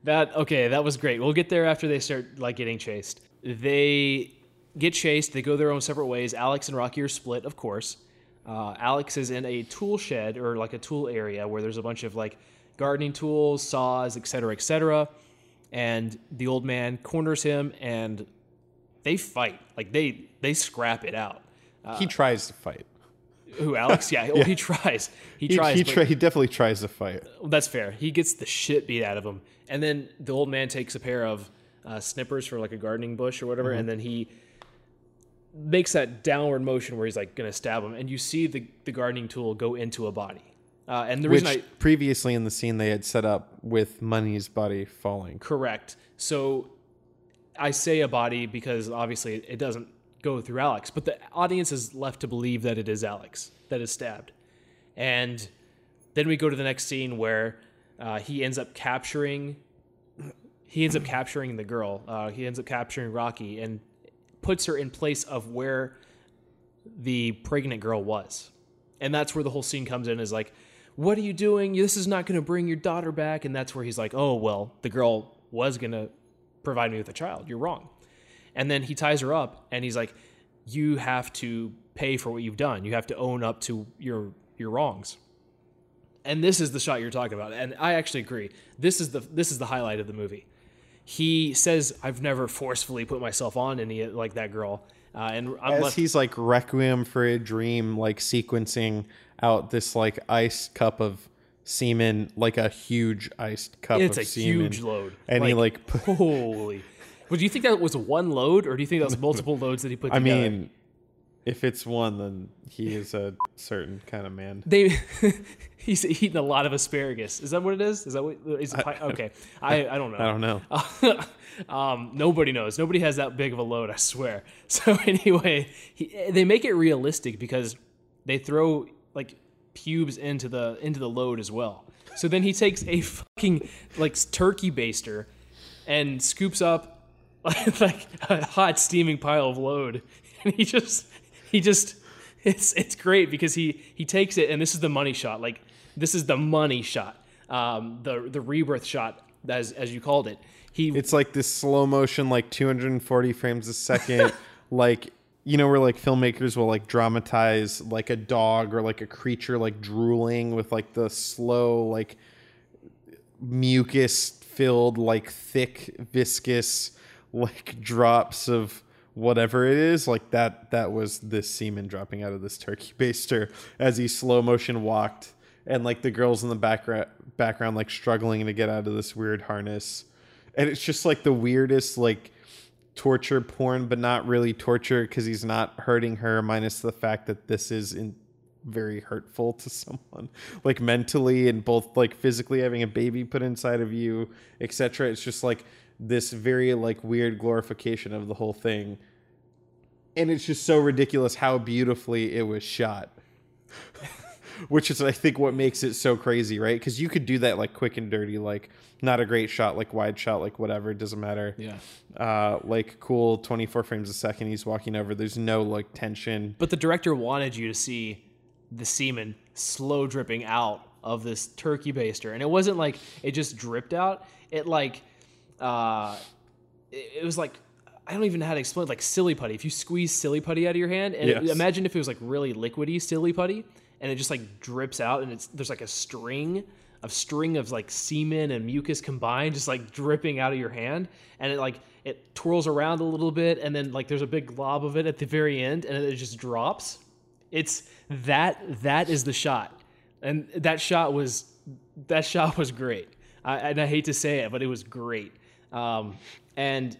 S1: That okay, that was great. We'll get there after they start like getting chased. They get chased. They go their own separate ways. Alex and Rocky are split, of course. Uh, Alex is in a tool shed or like a tool area where there's a bunch of like gardening tools, saws, etc., etc. And the old man corners him, and they fight. Like they they scrap it out.
S2: he tries to fight.
S1: Who Alex? Yeah, well, he tries. He,
S2: He,
S1: tries.
S2: he, try, he definitely tries to fight.
S1: that's fair. He gets the shit beat out of him, and then the old man takes a pair of uh, snippers for like a gardening bush or whatever, and then he makes that downward motion where he's like gonna stab him, and you see the the gardening tool go into a body. Uh, and the
S2: Which
S1: reason I
S2: previously in the scene they had set up with Money's body falling.
S1: correct, so I say a body because obviously it doesn't go through Alex, but the audience is left to believe that it is Alex that is stabbed, and then we go to the next scene where uh, he ends up capturing he ends up capturing the girl. Uh, he ends up capturing Rocky and puts her in place of where the pregnant girl was. And that's where the whole scene comes in is like, what are you doing? This is not going to bring your daughter back. And that's where he's like, oh, well, the girl was going to provide me with a child. You're wrong. And then he ties her up and he's like, you have to pay for what you've done. You have to own up to your your wrongs. And this is the shot you're talking about. And I actually agree. This is the this is the highlight of the movie. He says, "I've never forcefully put myself on any like that girl." Uh, and I'm
S2: As
S1: left.
S2: he's like Requiem for a Dream, like sequencing out this like iced cup of semen, like a huge iced cup
S1: It's
S2: of
S1: a
S2: semen.
S1: huge load.
S2: And he like
S1: holy. But do you think that was one load, or do you think that was multiple loads that he put
S2: I
S1: together?
S2: mean, If it's one, then he is a certain kind of man.
S1: They he's eating a lot of asparagus. Is that what it is? Is that what is it? pi- Okay, I I don't know.
S2: I don't know.
S1: um, nobody knows. Nobody has that big of a load. I swear. So anyway, he, they make it realistic because they throw like pubes into the into the load as well. So then he takes a fucking like turkey baster and scoops up like a hot steaming pile of load, and he just he just it's it's great because he he takes it and this is the money shot. Like this is the money shot. Um, the the rebirth shot as as you called it. He
S2: It's like this slow motion, like 240 frames a second, like you know where like filmmakers will like dramatize like a dog or like a creature like drooling with like the slow like mucus filled like thick viscous like drops of whatever it is like that that was this semen dropping out of this turkey baster as he slow motion walked. And like the girls in the background background like struggling to get out of this weird harness. And it's just like the weirdest like torture porn but not really torture because he's not hurting her minus the fact that this is in very hurtful to someone. Like mentally and both like physically having a baby put inside of you etc it's just like this very like weird glorification of the whole thing and it's just so ridiculous how beautifully it was shot which is i think what makes it so crazy right because you could do that like quick and dirty like not a great shot like wide shot like whatever it doesn't matter
S1: yeah.
S2: uh like cool 24 frames a second he's walking over there's no like tension
S1: But the director wanted you to see the semen slow dripping out of this turkey baster, and it wasn't like it just dripped out. It like, uh, it, it was like I don't even know how to explain. it, Like silly putty. If you squeeze silly putty out of your hand, and
S2: Yes.
S1: imagine if it was like really liquidy silly putty, and it just like drips out, and it's there's like a string of string of like semen and mucus combined, just like dripping out of your hand, and it like it twirls around a little bit, and then like there's a big glob of it at the very end, and it just drops. It's that that is the shot, and that shot was that shot was great. I, and I hate to say it, but it was great. Um, and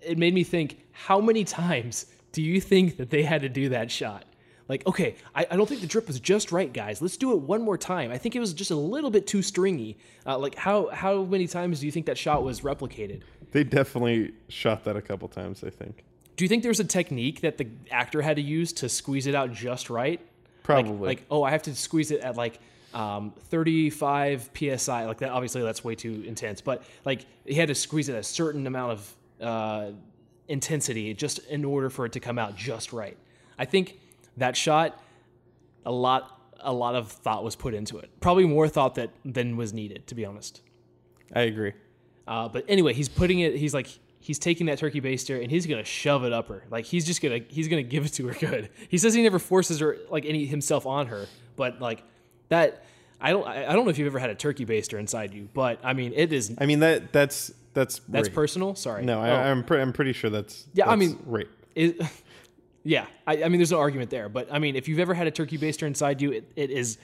S1: it made me think: How many times do you think that they had to do that shot? Like, okay, I, I don't think the drip was just right, guys. Let's do it one more time. I think it was just a little bit too stringy. Uh, like, how how many times do you think that shot was replicated?
S2: they definitely shot that a couple times i think
S1: Do you think there's a technique that the actor had to use to squeeze it out just right? Like-
S2: probably
S1: Like, oh, I have to squeeze it at like um, 35 psi. Like that, obviously, that's way too intense. But like, he had to squeeze it a certain amount of uh, intensity just in order for it to come out just right. I think that shot, a lot, a lot of thought was put into it. Probably more thought that than was needed, to be honest.
S2: i agree
S1: Uh, but anyway, he's putting it. He's like he's taking that turkey baster and he's gonna shove it up her. Like he's just gonna he's gonna give it to her good. He says he never forces her like any himself on her, but like that. I don't. I don't know if you've ever had a turkey baster inside you, but I mean, it is.
S2: i mean that that's that's
S1: That's
S2: rape.
S1: personal. Sorry.
S2: no I,
S1: Oh,
S2: i'm pre- i'm pretty sure that's
S1: Yeah, I mean-
S2: rape
S1: it, yeah. I, I mean, there's no argument there. But I mean, if you've ever had a turkey baster inside you, it, it is.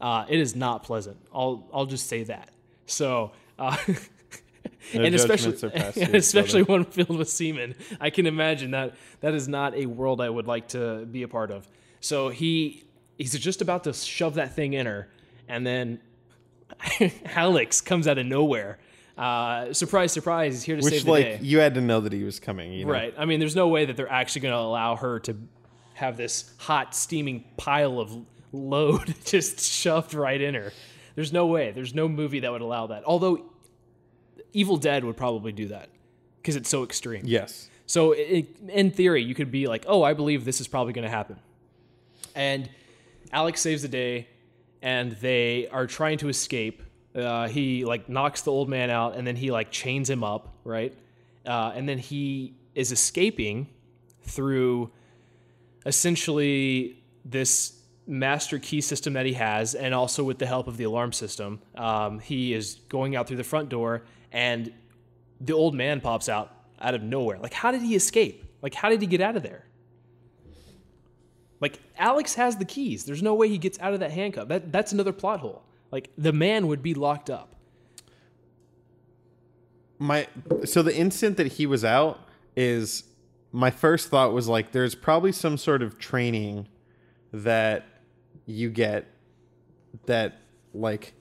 S1: Uh, it is not pleasant. I'll I'll just say that. So. Uh,
S2: No
S1: and especially,
S2: judgments are passed
S1: and especially one filled with semen. I can imagine that that is not a world I would like to be a part of. So he he's just about to shove that thing in her, and then Alex comes out of nowhere. Uh, surprise, surprise! He's here to
S2: which
S1: save the
S2: like
S1: day.
S2: you had to know that he was coming you know?
S1: Right. I mean, there's no way that they're actually going to allow her to have this hot, steaming pile of load just shoved right in her. There's no way. There's no movie that would allow that. Although Evil Dead would probably do that because it's so extreme.
S2: yes
S1: So it, in theory, you could be like, "Oh, I believe this is probably going to happen," and Alex saves the day, and they are trying to escape. Uh, he like knocks the old man out, and then he like chains him up, right? Uh, and then he is escaping through essentially this master key system that he has, and also with the help of the alarm system. Um, he is going out through the front door, and the old man pops out out of nowhere. Like, how did he escape? Like, how did he get out of there? Like, Alex has the keys. There's no way he gets out of that handcuff. That, that's another plot hole. Like, the man would be locked up.
S2: my so the instant that he was out is my first thought was like, there's probably some sort of training that you get that like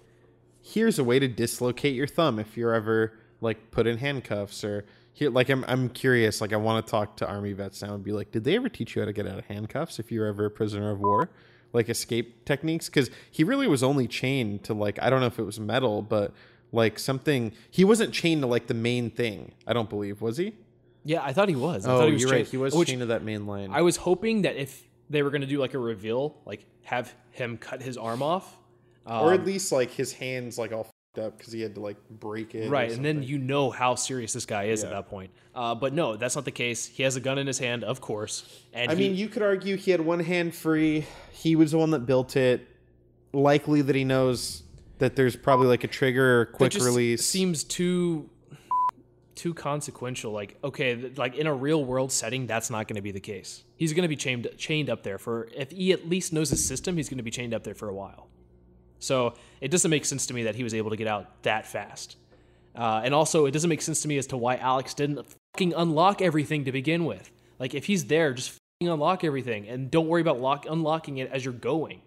S2: here's a way to dislocate your thumb if you're ever like put in handcuffs or here like I'm I'm curious like I want to talk to army vets now and be like did they ever teach you how to get out of handcuffs if you're ever a prisoner of war? Like escape techniques? Cuz he really was only chained to like I don't know if it was metal but like something he wasn't chained to like the main thing I don't believe was he?
S1: Yeah, I thought he was. I
S2: Oh
S1: thought he was
S2: you're
S1: chained,
S2: right he was
S1: which
S2: chained to that main line.
S1: I was hoping that if they were going to do like a reveal, like have him cut his arm off, um,
S2: or at least like his hands like all up cuz he had to like break it
S1: right, and then you know how serious this guy is at that point. Uh, but no, that's not the case. He has a gun in his hand, of course, and
S2: I
S1: he,
S2: mean, you could argue he had one hand free. He was the one that built it. Likely that he knows that there's probably like a trigger or quick
S1: just
S2: release.
S1: seems too too consequential. Like, okay, like in a real world setting, that's not going to be the case. He's going to be chained chained up there for if he at least knows his system, he's going to be chained up there for a while. So it doesn't make sense to me that he was able to get out that fast. Uh, and also, it doesn't make sense to me as to why Alex didn't fucking unlock everything to begin with. Like, if he's there, just fucking unlock everything and don't worry about lock unlocking it as you're going.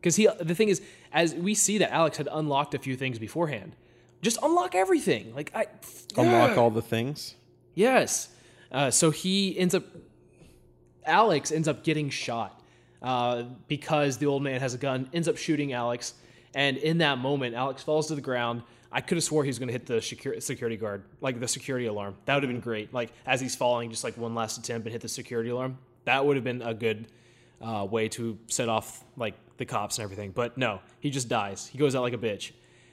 S1: Because he, the thing is, as we see that Alex had unlocked a few things beforehand, just unlock everything. Like I
S2: Unlock all the things.
S1: Yes. Uh, so he ends up, Alex ends up getting shot uh, because the old man has a gun, ends up shooting Alex. And in that moment, Alex falls to the ground. I could have swore he was going to hit the security guard, like the security alarm. That would have been great. Like as he's falling, just like one last attempt and hit the security alarm. That would have been a good uh, way to set off like the cops and everything. But no, he just dies. He goes out like a bitch.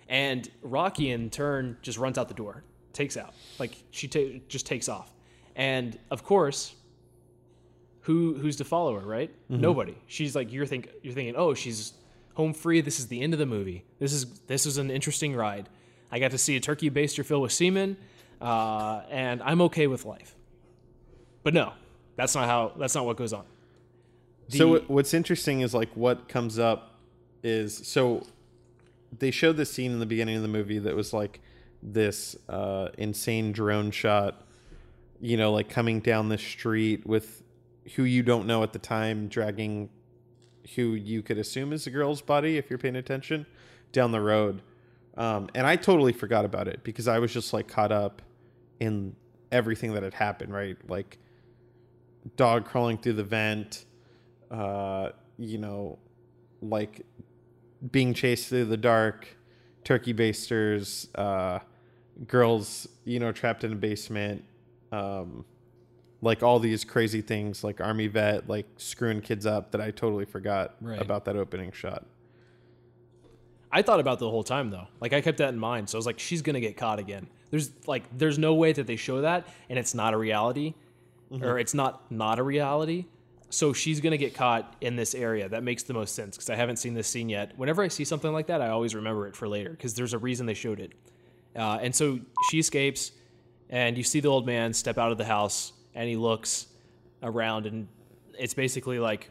S1: And Rocky in turn just runs out the door, takes out. Like she ta- just takes off. And of course, who who's to follow her, right? Nobody. She's like you're think you're thinking, "Oh, she's home free. This is the end of the movie. This is this is an interesting ride. I got to see a turkey baster filled with semen, uh, and I'm okay with life." But no, that's not how that's not what goes on.
S2: so
S1: The-
S2: what- what's interesting is like what comes up is so they showed this scene in the beginning of the movie that was like this uh, insane drone shot, you know, like coming down the street with who you don't know at the time dragging who you could assume is a girl's body if you're paying attention down the road. Um, and I totally forgot about it because I was just like caught up in everything that had happened, right? Like dog crawling through the vent, uh, you know, like being chased through the dark, turkey basters, uh, girls, you know, trapped in a basement, um, like all these crazy things, like army vet, like screwing kids up that I totally forgot
S1: Right.
S2: about that opening shot.
S1: I thought about the whole time though. Like I kept that in mind. So I was like, she's gonna get caught again. There's like, there's no way that they show that, and it's not a reality, or it's not not a reality. So she's gonna get caught in this area. That makes the most sense because I haven't seen this scene yet. Whenever I see something like that, I always remember it for later because there's a reason they showed it. Uh, and so she escapes, and you see the old man step out of the house, and he looks around, and it's basically like,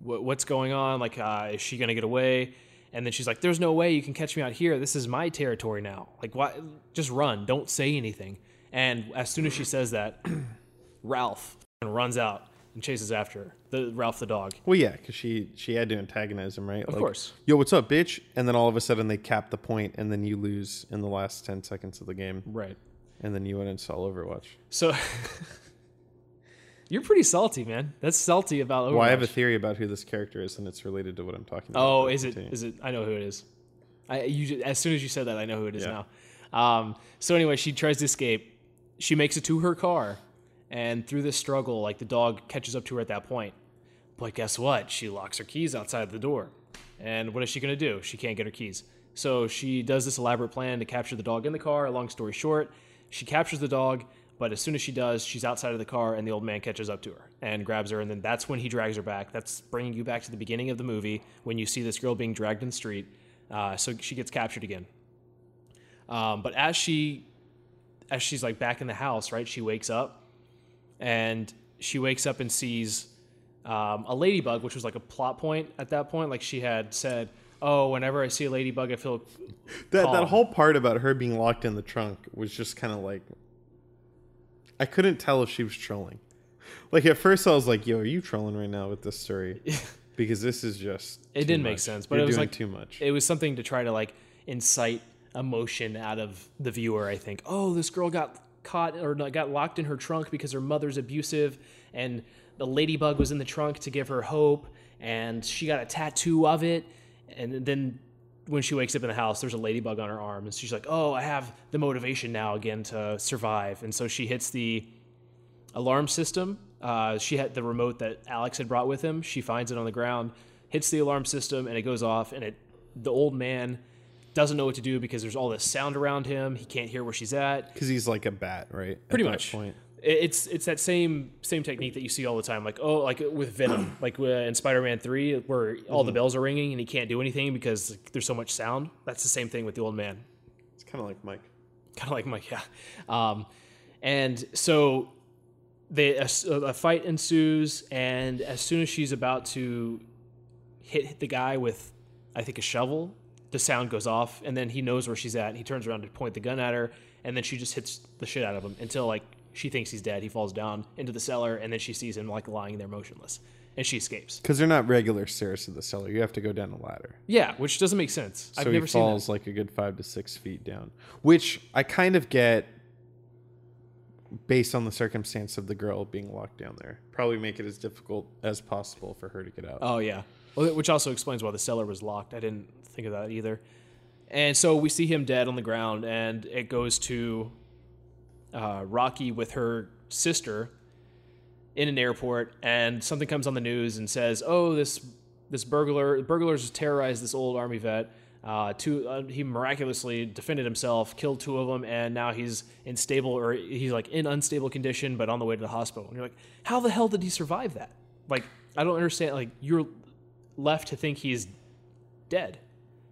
S1: what, what's going on? Like, uh, is she gonna get away? And then she's like, "There's no way you can catch me out here. This is my territory now. Like, why? Just run. Don't say anything." And as soon as she says that, Ralph runs out and chases after her. The Ralph the dog.
S2: Well, yeah, because she she had to antagonize him, right?
S1: Of course.
S2: Yo, what's up, bitch? And then all of a sudden they cap the point, and then you lose in the last ten seconds of the game,
S1: Right.
S2: And then you went and install Overwatch.
S1: So you're pretty salty, man. That's salty about Overwatch.
S2: Well, I have a theory about who this character is, and it's related to what I'm talking about.
S1: Oh, is it?
S2: continue.
S1: Is it? I know who it is. I you as soon as you said that, I know who it is
S2: Yeah.
S1: now. Um, so anyway, she tries to escape. She makes it to her car, and through this struggle, like the dog catches up to her at that point. But guess what? She locks her keys outside the door, and what is she gonna do? She can't get her keys. So she does this elaborate plan to capture the dog in the car. Long story short, she captures the dog. But as soon as she does, she's outside of the car, and the old man catches up to her and grabs her. And then that's when he drags her back. That's bringing you back to the beginning of the movie when you see this girl being dragged in the street. Uh, so she gets captured again. Um, but as she, as she's like back in the house, right? She wakes up, and she wakes up and sees um, a ladybug, which was like a plot point at that point. Like she had said, "Oh, whenever I see a ladybug, I feel
S2: that that whole part about her being locked in the trunk was just kind of like I couldn't tell if she was trolling. Like at first, I was like, "Yo, are you trolling right now with this story?" Because this is just
S1: It didn't make sense, but
S2: You're
S1: it was
S2: doing
S1: like
S2: too much.
S1: It was something to try to like incite emotion out of the viewer. I think. Oh, this girl got caught or not, got locked in her trunk because her mother's abusive, and the ladybug was in the trunk to give her hope, and she got a tattoo of it, and then. When she wakes up in the house, there's a ladybug on her arm, and she's like, "Oh, I have the motivation now again to survive." And so she hits the alarm system. Uh, she had the remote that Alex had brought with him. She finds it on the ground, hits the alarm system, and it goes off. And it, the old man doesn't know what to do because there's all this sound around him. He can't hear where she's at.
S2: Because he's like a bat, right?
S1: Pretty much.
S2: Point.
S1: It- It's it's that same same technique that you see all the time, like oh, like with Venom, like uh, in Spider-Man Three, where all the bells are ringing and he can't do anything because like, there's so much sound. That's the same thing with the old man
S2: It's kind of like Mike.
S1: kind of like Mike, yeah. Um, and so they a, a fight ensues, and as soon as she's about to hit, hit the guy with, I think, a shovel, the sound goes off, and then he knows where she's at. And he turns around to point the gun at her, and then she just hits the shit out of him until like she thinks he's dead. He falls down into the cellar, and then she sees him like lying there motionless, and she escapes.
S2: Because they're not regular stairs to the cellar. You have to go down a ladder.
S1: Yeah, which doesn't make sense.
S2: So
S1: I've
S2: he
S1: never seen that.
S2: falls like a good five to six feet down, which I kind of get based on the circumstance of the girl being locked down there. Probably make it as difficult as possible for her to get out.
S1: Oh yeah, well, which also explains why the cellar was locked. I didn't think of that either. And so we see him dead on the ground, and it goes to uh, Rocky with her sister in an airport, and something comes on the news and says, "Oh, this this burglar burglars terrorized this old army vet. Uh, two, uh, he miraculously defended himself, killed two of them, and now he's in stable or he's like in unstable condition, but on the way to the hospital." And you're like, "How the hell did he survive that? Like, I don't understand. Like, you're left to think he's dead."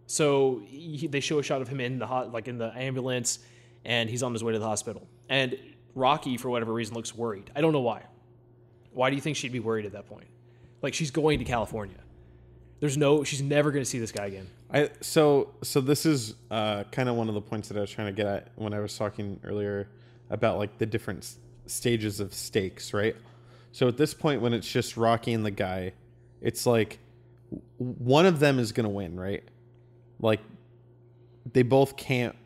S1: So he, they show a shot of him in the hot, like in the ambulance, and he's on his way to the hospital. And Rocky, for whatever reason, looks worried. I don't know why. Why do you think she'd be worried at that point? Like she's going to California. There's no, she's never going to see this guy again.
S2: I so so this is uh, kind of one of the points that I was trying to get at when I was talking earlier about like the different s- stages of stakes, right? So at this point, when it's just Rocky and the guy, it's like one of them is gonna win, right? Like they both can't.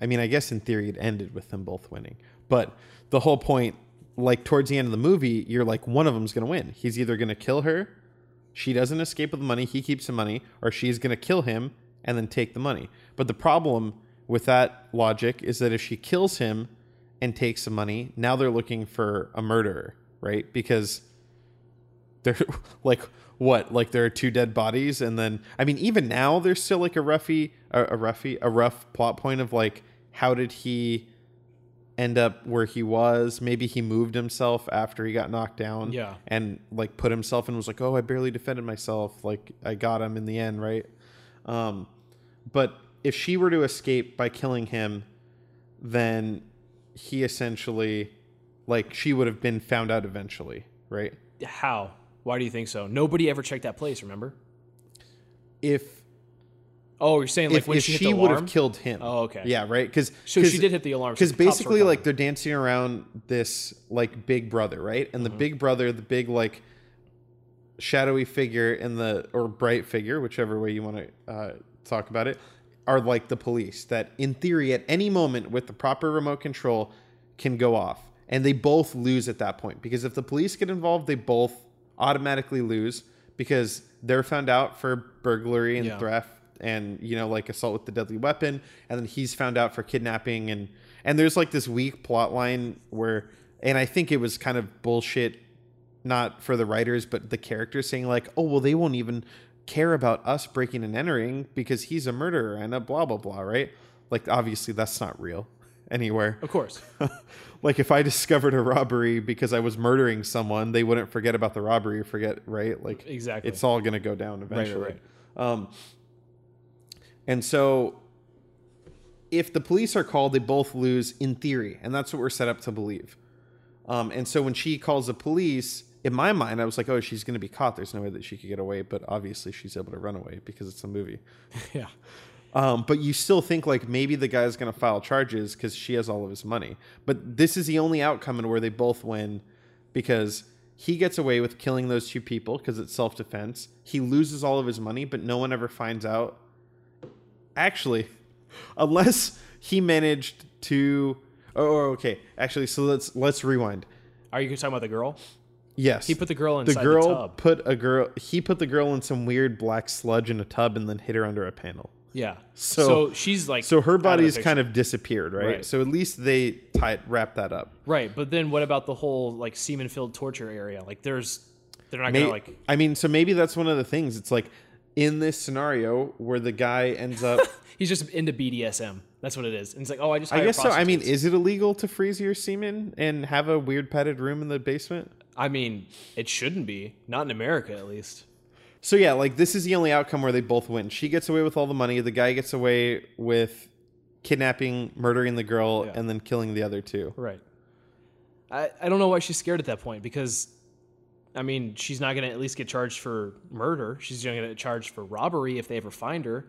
S2: I mean, I guess in theory it ended with them both winning, but the whole point, like towards the end of the movie, you're like one of them's gonna win. He's either gonna kill her she doesn't escape with the money, he keeps the money, or she's going to kill him and then take the money. But the problem with that logic is that if she kills him and takes the money, now they're looking for a murderer, right? Because they're like what? Like there are two dead bodies and then I mean even now there's still like a roughy a, a roughy a rough plot point of like how did he end up where he was. Maybe he moved himself after he got knocked down.
S1: Yeah.
S2: And like put himself and was like, oh, I barely defended myself. Like I got him in the end, right? Um, but if she were to escape by killing him, then he essentially, like, she would have been found out eventually, right?
S1: How? Why do you think so? Nobody ever checked that place. Remember?
S2: If
S1: Oh, you're saying like
S2: if,
S1: when
S2: if
S1: she,
S2: she,
S1: the
S2: would have killed him.
S1: Oh, okay.
S2: Yeah, right. Because
S1: So she did hit the alarm.
S2: because
S1: the were
S2: basically like they're dancing around this like big brother right and the
S1: Mm-hmm.
S2: big brother the big like shadowy figure in the or bright figure whichever way you want to uh, talk about it are like the police that in theory at any moment with the proper remote control can go off and they both lose at that point because if the police get involved they both automatically lose because they're found out for burglary and
S1: Yeah.
S2: theft and you know like assault with the deadly weapon. And then he's found out for kidnapping. And and there's like this weak plot line where and i think it was kind of bullshit not for the writers but the characters saying like oh well they won't even care about us breaking and entering because he's a murderer and a blah blah blah right? Like obviously that's not real anywhere
S1: Of course.
S2: like if i discovered a robbery because i was murdering someone they wouldn't forget about the robbery forget right like
S1: Exactly.
S2: it's all going to go down eventually
S1: right.
S2: um and so if the police are called they both lose in theory and that's what we're set up to believe um and so when she calls the police in my mind i was like oh she's going to be caught there's no way that she could get away but obviously she's able to run away because it's a movie
S1: yeah.
S2: Um, but you still think like maybe the guy's going to file charges because she has all of his money. But this is the only outcome in where they both win because he gets away with killing those two people because it's self defense. He loses all of his money, but no one ever finds out. Actually, unless he managed to. Oh, oh, okay. Actually, so let's let's rewind.
S1: Are you talking about the girl?
S2: Yes,
S1: He put the girl
S2: the
S1: inside the,
S2: girl
S1: tub.
S2: put a girl. He put the girl in some weird black sludge in a tub and then hit her under a panel.
S1: Yeah.
S2: So-
S1: So, she's like
S2: So her body's kind of disappeared, right?
S1: Right.
S2: So at least they tied wrap that up.
S1: right. But then what about the whole like semen filled torture area? Like there's they're not
S2: May-
S1: gonna like
S2: I mean, so maybe that's one of the things. It's like in this scenario where the guy ends up.
S1: he's just into BDSM. That's what it is. And it's like oh I just
S2: I guess so. I mean, is it illegal to freeze your semen and have a weird padded room in the basement?
S1: I mean it shouldn't be not in America at least.
S2: So yeah, like this is the only outcome where they both win. She gets away with all the money. The guy gets away with kidnapping, murdering the girl,
S1: Yeah.
S2: and then killing the other two.
S1: Right. I, I don't know why she's scared at that point because, I mean, she's not going to at least get charged for murder. She's going to get charged for robbery if they ever find her,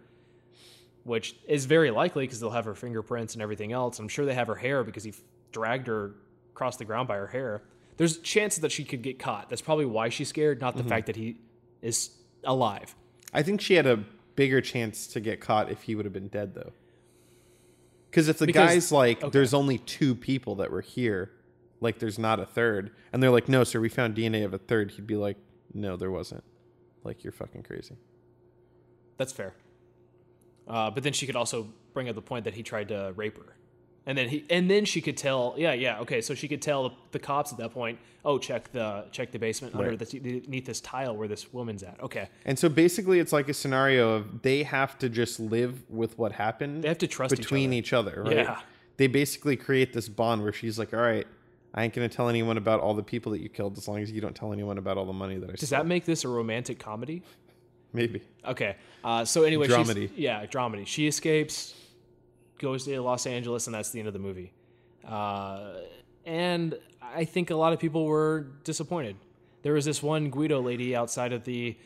S1: which is very likely because they'll have her fingerprints and everything else. I'm sure they have her hair because he f- dragged her across the ground by her hair. There's chances that she could get caught. That's probably why she's scared, not the mm-hmm. fact that he is alive.
S2: I think she had a bigger chance to get caught if he would have been dead, though. Because if the
S1: Because-
S2: guy's like,
S1: okay.
S2: there's only two people that were here, like there's not a third, and they're like, no, sir, we found DNA of a third, he'd be like, no, there wasn't. Like, you're fucking crazy.
S1: That's fair. Uh, but then she could also bring up the point that he tried to rape her, and then he and then she could tell. Yeah, yeah, okay. So she could tell the, the cops at that point. Oh, check the check the basement under
S2: Right.
S1: the beneath this tile where this woman's at. Okay,
S2: And so basically, it's like a scenario of they have to just live with what happened.
S1: They have to trust each
S2: between
S1: other.
S2: each other, right?
S1: Yeah.
S2: They basically create this bond where she's like, "All right, I ain't gonna tell anyone about all the people that you killed, as long as you don't tell anyone about all the money that I
S1: does
S2: stole."
S1: that make this a romantic comedy?
S2: Maybe.
S1: Okay. Uh, so anyway, she's-
S2: Dramedy.
S1: yeah, dramedy. She escapes, goes to Los Angeles, and that's the end of the movie. Uh, and I think a lot of people were disappointed. There was this one Guido lady outside of the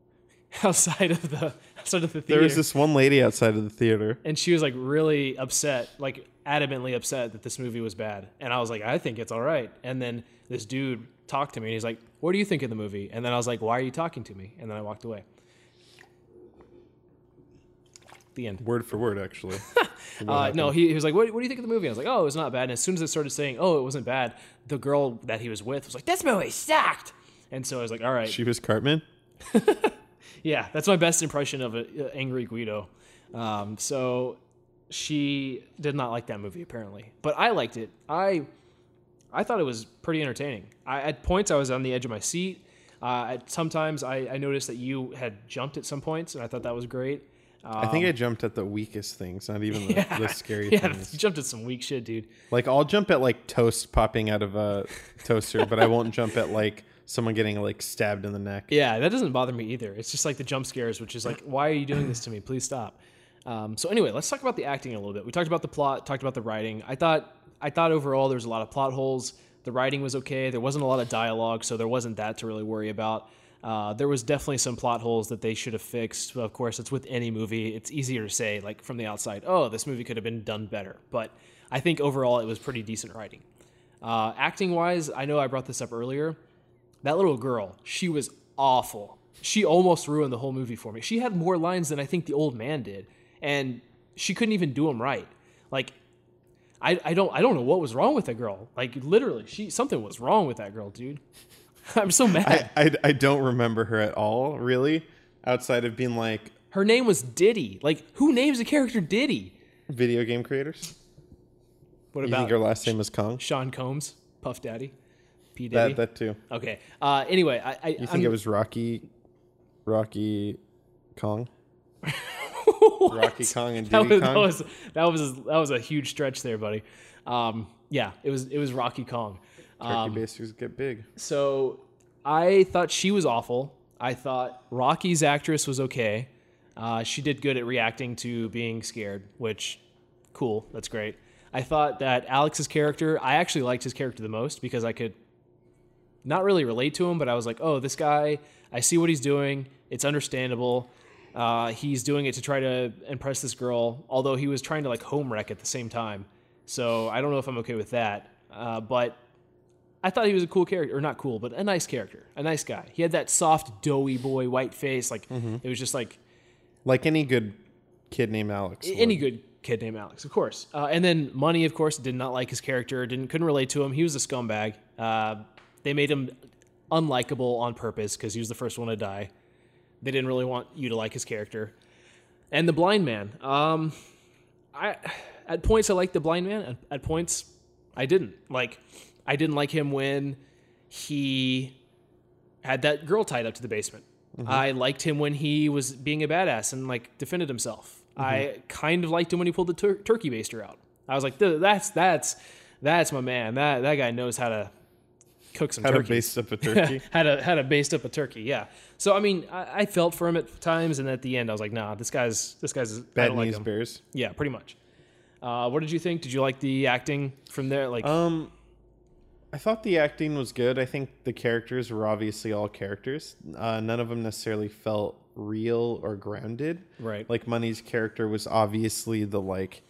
S1: outside of the outside of the theater,
S2: There was this one lady outside of the theater.
S1: and she was like really upset, like adamantly upset that this movie was bad. And I was like, I think it's all right. And then this dude talked to me, and he's like, "What do you think of the movie?" And then I was like, "Why are you talking to me?" And then I walked away. The end.
S2: Word for word, actually.
S1: Uh, no, he, he was like, what, what do you think of the movie? I was like, oh, it was not bad. And as soon as I started saying, oh, it wasn't bad, the girl that he was with was like, this movie sucked. And so I was like, all right.
S2: she was Cartman.
S1: Yeah, that's my best impression of an angry Guido. Um, so she did not like that movie, apparently. But I liked it. I I thought it was pretty entertaining. I, at points, I was on the edge of my seat. Uh, sometimes I, I noticed that you had jumped at some points, and I thought that was great.
S2: I think I jumped at the weakest things, not even the, the scary
S1: Um, Yeah,
S2: things.
S1: you jumped at some weak shit, dude.
S2: Like I'll jump at like toast popping out of a toaster, but I won't jump at like someone getting like stabbed in the neck.
S1: Yeah, that doesn't bother me either. It's just like the jump scares, which is like, why are you doing this to me? Please stop. Um, so anyway, let's talk about the acting a little bit. We talked about the plot, talked about the writing. I thought, I thought overall there was a lot of plot holes. The writing was okay. There wasn't a lot of dialogue, so there wasn't that to really worry about. Uh, there was definitely some plot holes that they should have fixed. Of course, it's with any movie. It's easier to say, like from the outside, oh, this movie could have been done better. But I think overall it was pretty decent writing. Uh, acting wise, I know I brought this up earlier. That little girl, she was awful. She almost ruined the whole movie for me. She had more lines than I think the old man did, and she couldn't even do them right. Like, I, I don't I don't know what was wrong with that girl. Like literally, she something was wrong with that girl, dude. I'm so mad.
S2: I, I I don't remember her at all, really, outside of being like
S1: Her name was Diddy. Like, who names a character Diddy?
S2: video game creators.
S1: What
S2: You
S1: about
S2: think her last name is Kong?
S1: Sean Combs, Puff Daddy, P Diddy?
S2: That that too.
S1: okay. Uh, anyway, I, I
S2: You think it was Rocky, Rocky, Kong, Rocky Kong and
S1: that
S2: Diddy
S1: was, that
S2: Kong?
S1: was that was that was a huge stretch there, buddy. Um, yeah, it was it was Rocky Kong.
S2: Turkey
S1: Um,
S2: basters get big.
S1: so I thought she was awful. I thought Rocky's actress was okay. Uh, she did good at reacting to being scared, which cool. That's great. I thought that Alex's character, I actually liked his character the most because I could not really relate to him, but I was like, oh, this guy, I see what he's doing. It's understandable. Uh, he's doing it to try to impress this girl, although he was trying to like home wreck at the same time. So I don't know if I'm okay with that. Uh, but I thought he was a cool character, or not cool, but a nice character, a nice guy. He had that soft, doughy boy, white face. Like it was just like
S2: Like any good kid named Alex.
S1: any
S2: would.
S1: good kid named Alex, of course. Uh, and then Money, of course, did not like his character, didn't couldn't relate to him. He was a scumbag. Uh, they made him unlikable on purpose because he was the first one to die. They didn't really want you to like his character. And the blind man. Um, I at points I liked the blind man. At, at points I didn't. Like I didn't like him when he had that girl tied up to the basement. I liked him when he was being a badass and like defended himself. I kind of liked him when he pulled the tur- turkey baster out. I was like, that's that's that's my man. That that guy knows how to cook some
S2: How to
S1: turkey.
S2: base up a turkey.
S1: how to how to baste up a turkey. Yeah. So I mean, I, I felt for him at times, and at the end, I was like, nah, this guy's this guy's
S2: Bad
S1: like
S2: bears.
S1: Yeah, pretty much. Uh, what did you think? Did you like the acting from there? Like,
S2: Um, I thought the acting was good. I think the characters were obviously all characters. Uh, none of them necessarily felt real or grounded.
S1: Right.
S2: Like Money's character was obviously the like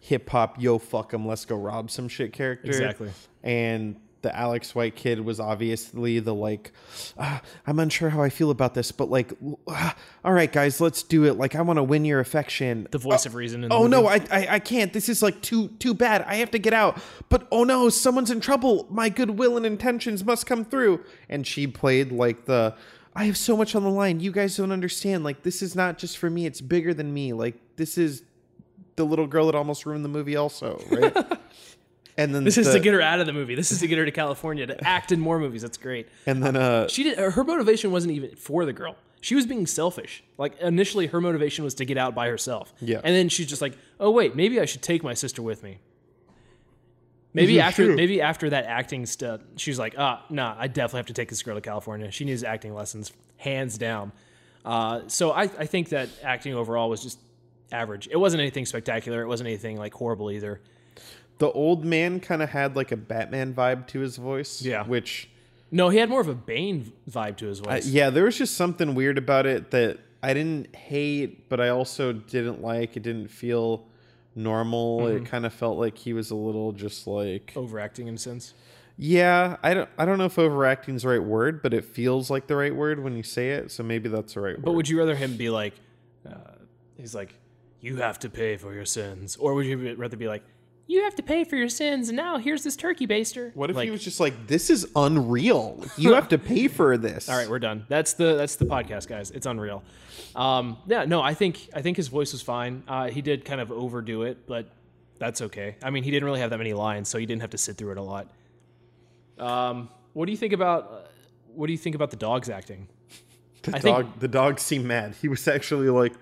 S2: hip hop yo fuck 'em let's go rob some shit character.
S1: Exactly.
S2: And the Alex White kid was obviously the like "Ah, I'm unsure how I feel about this, but like ah, all right guys, let's do it. Like I want to win your affection.
S1: the voice of reason. In
S2: Oh no, I, I I can't. This is like too too bad. I have to get out. But oh no, someone's in trouble. My goodwill and intentions must come through. And she played like the I have so much on the line. You guys don't understand. Like this is not just for me. It's bigger than me. Like this is the little girl that almost ruined the movie also, right? and then
S1: This is to get her out of the movie. This is to get her to California to act in more movies. That's great.
S2: and then uh
S1: She did. Her motivation wasn't even for the girl. She was being selfish. Like initially, her motivation was to get out by herself.
S2: Yeah.
S1: And then she's just like, "Oh wait, maybe I should take my sister with me." Maybe after
S2: true.
S1: maybe after that acting stuff, she's like, "Ah, nah, I definitely have to take this girl to California. She needs acting lessons, hands down." Uh, so I, I think that acting overall was just average. It wasn't anything spectacular. It wasn't anything like horrible either.
S2: The old man kind of had like a Batman vibe to his voice.
S1: Yeah.
S2: Which
S1: No, he had more of a Bane vibe to his
S2: Uh,
S1: voice.
S2: yeah, there was just something weird about it that I didn't hate, but I also didn't like. It didn't feel normal.
S1: Mm-hmm.
S2: It kind of felt like he was a little just like,
S1: Overacting in a sense.
S2: yeah. I don't. I don't know if overacting is the right word, but it feels like the right word when you say it. So maybe that's the right
S1: But
S2: word.
S1: would you rather him be like, uh, he's like, you have to pay for your sins, or would you rather be like, you have to pay for your sins, and now here's this turkey baster?
S2: What if
S1: like,
S2: he was just like, "This is unreal. You have to pay for this."
S1: All right, we're done. That's the that's the podcast, guys. It's unreal. Um, yeah, no, I think I think his voice was fine. Uh, he did kind of overdo it, but that's okay. I mean, he didn't really have that many lines, so he didn't have to sit through it a lot. Um, what do you think about uh, what do you think about the dogs acting?
S2: The
S1: I think-
S2: dog. the dog seemed mad. He was actually like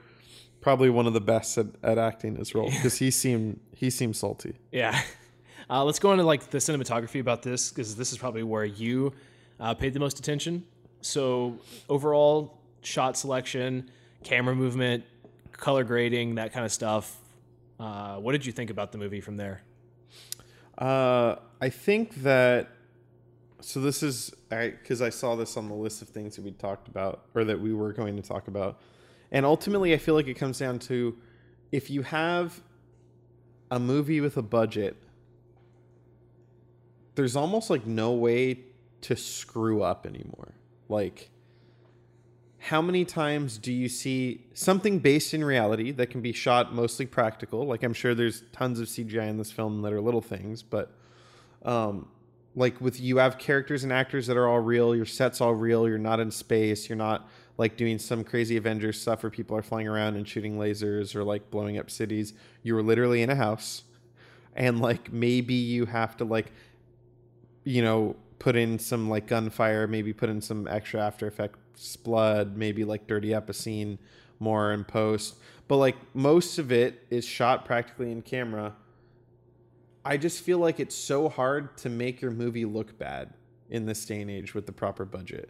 S2: probably one of the best at, at acting his role because he seemed he seemed salty.
S1: Yeah. Uh, let's go on to like the cinematography about this because this is probably where you uh, paid the most attention. So overall, shot selection, camera movement, color grading, that kind of stuff. Uh, what did you think about the movie from there?
S2: Uh, I think that. So this is because I, saw this on the list of things that we talked about or that we were going to talk about, and ultimately I feel like it comes down to if you have a movie with a budget, there's almost like no way to screw up anymore. Like, how many times do you see something based in reality that can be shot mostly practical? Like, I'm sure there's tons of CGI in this film that are little things, but um, like with you have characters and actors that are all real, your set's all real, you're not in space, you're not like doing some crazy Avengers stuff where people are flying around and shooting lasers or like blowing up cities. You were literally in a house, and like maybe you have to like you know, put in some like gunfire, maybe put in some extra After Effects blood, maybe like dirty up a scene more in post. But like most of it is shot practically in camera. I just feel like it's so hard to make your movie look bad in this day and age with the proper budget.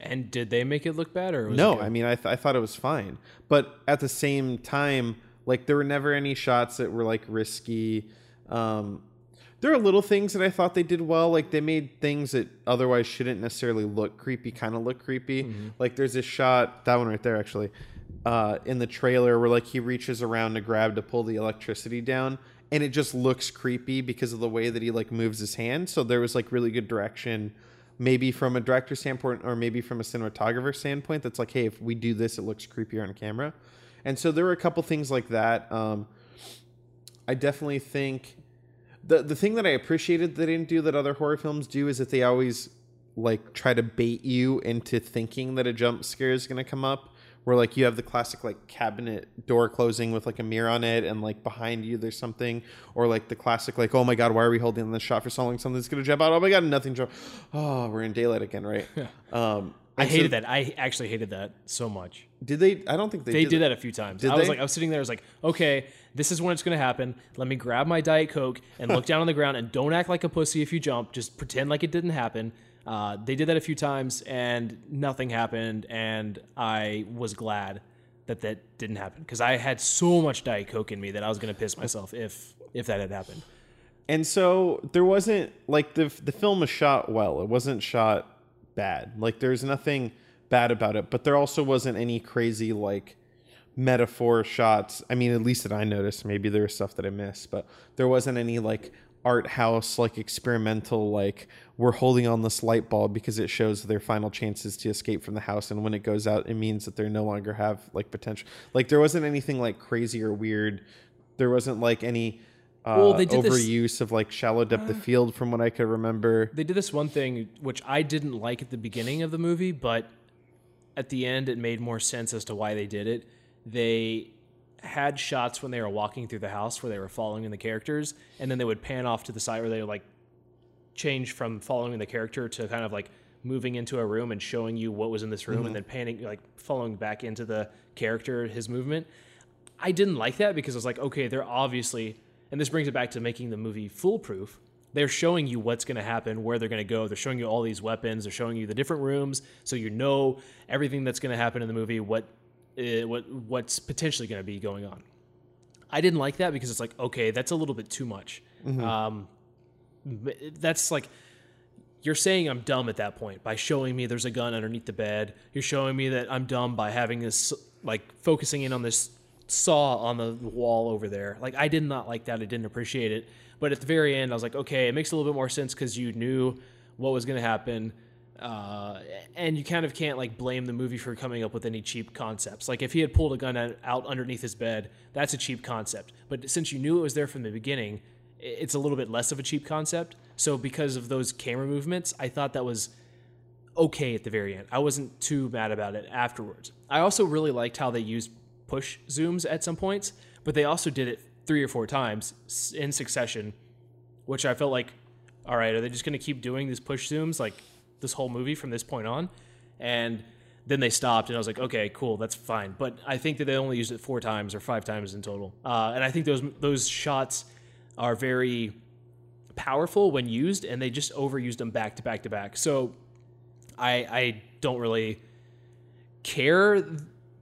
S1: And did they make it look bad or was
S2: No? I mean I, th- I thought it was fine, but at the same time, like there were never any shots that were like risky. Um, there are little things that I thought they did well. Like they made things that otherwise shouldn't necessarily look creepy, kind of look creepy.
S1: Mm-hmm.
S2: Like there's this shot, that one right there, actually, uh, in the trailer where like he reaches around to grab to pull the electricity down, and it just looks creepy because of the way that he like moves his hand. So there was like really good direction. Maybe from a director standpoint, or maybe from a cinematographer standpoint, that's like, hey, if we do this, it looks creepier on camera. And so there were a couple things like that. Um, I definitely think the the thing that I appreciated they didn't do that other horror films do is that they always like try to bait you into thinking that a jump scare is going to come up. Where like you have the classic like cabinet door closing with like a mirror on it, and like behind you there's something, or like the classic like oh my god why are we holding this shot for so long something's gonna jump out oh my god nothing jump oh we're in daylight again right um
S1: I
S2: and so-
S1: hated that. I actually hated that so much.
S2: did they I don't think they,
S1: They
S2: did,
S1: did that a few times.
S2: Did
S1: I was
S2: they?
S1: like, I was sitting there, I was like, okay, this is when it's gonna happen. Let me grab my Diet Coke and look down on the ground and don't act like a pussy if you jump. Just pretend like it didn't happen. Uh, they did that a few times and nothing happened, and I was glad that that didn't happen because I had so much Diet Coke in me that I was gonna piss myself if if that had happened.
S2: and so there wasn't like the the film was shot well. It wasn't shot bad. Like there's nothing bad about it, but there also wasn't any crazy like metaphor shots. I mean, at least that I noticed. Maybe there was stuff that I missed, but there wasn't any like art house like experimental like we're holding on this light bulb because it shows their final chances to escape from the house and when it goes out it means that they no longer have like potential like there wasn't anything like crazy or weird there wasn't like any uh,
S1: Well, they did this-
S2: overuse of like shallow depth of field from what I could remember.
S1: They did this one thing which I didn't like at the beginning of the movie, but at the end it made more sense as to why they did it. They had shots when they were walking through the house where they were following in the characters, and then they would pan off to the side where they were like change from following the character to kind of like moving into a room and showing you what was in this room and then panning like following back into the character his movement. I didn't like that because i was like okay they're obviously and this brings it back to making the movie foolproof. They're showing you what's going to happen where they're going to go. They're showing you all these weapons. They're showing you the different rooms so you know everything that's going to happen in the movie what uh, what what's potentially going to be going on. I didn't like that because it's like, okay, that's a little bit too much. Um, but that's like, you're saying I'm dumb at that point by showing me there's a gun underneath the bed. You're showing me that I'm dumb by having this, like, focusing in on this saw on the wall over there. Like, I did not like that. I didn't appreciate it. But at the very end, I was like, okay, it makes a little bit more sense because you knew what was going to happen. Uh, and you kind of can't like blame the movie for coming up with any cheap concepts. Like if he had pulled a gun out, underneath his bed, that's a cheap concept. But since you knew it was there from the beginning, it's a little bit less of a cheap concept. So because of those camera movements, I thought that was okay at the very end. I wasn't too mad about it afterwards. I also really liked how they used push zooms at some points, but they also did it three or four times in succession, which I felt like, all right, are they just going to keep doing these push zooms like this whole movie from this point on? And then they stopped, and I was like, okay, cool, that's fine. But I think that they only used it four times or five times in total, uh, and I think those those shots are very powerful when used, and they just overused them back to back to back. So I I don't really care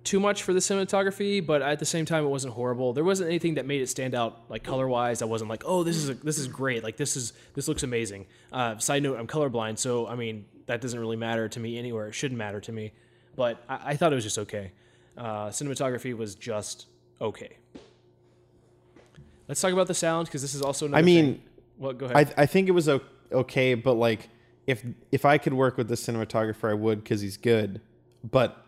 S1: too much for the cinematography, but at the same time, it wasn't horrible. There wasn't anything that made it stand out like color wise. I wasn't like, oh, this is a, this is great. Like this is this looks amazing. Uh, side note, I'm colorblind, so I mean that doesn't really matter to me anywhere. It shouldn't matter to me, but I, I thought it was just okay. Uh, cinematography was just okay. Let's talk about the sound because this is also. Another
S2: I mean,
S1: thing. what? Go ahead.
S2: I I think it was okay, but like if if I could work with the cinematographer, I would because he's good. But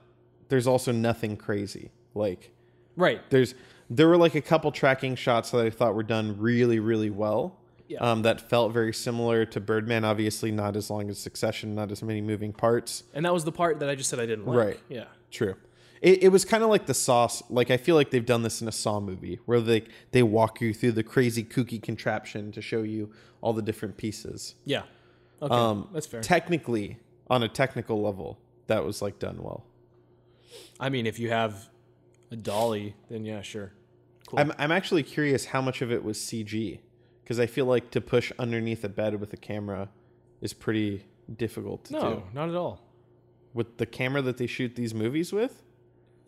S2: there's also nothing crazy. Like
S1: right.
S2: there's there were like a couple tracking shots that I thought were done really really well.
S1: Yeah.
S2: Um, that felt very similar to Birdman. Obviously, not as long as Succession, not as many moving parts.
S1: And that was the part that I just said I didn't like.
S2: Right.
S1: Yeah.
S2: True. It, it was kind of like the sauce. Like I feel like they've done this in a Saw movie where they they walk you through the crazy kooky contraption to show you all the different pieces.
S1: Yeah. Okay.
S2: Um,
S1: that's fair.
S2: Technically, on a technical level, that was like done well.
S1: I mean, if you have a dolly, then yeah, sure. Cool.
S2: I'm I'm actually curious how much of it was CG because I feel like to push underneath a bed with a camera is pretty difficult to
S1: no,
S2: do.
S1: No, not at all.
S2: With the camera that they shoot these movies with,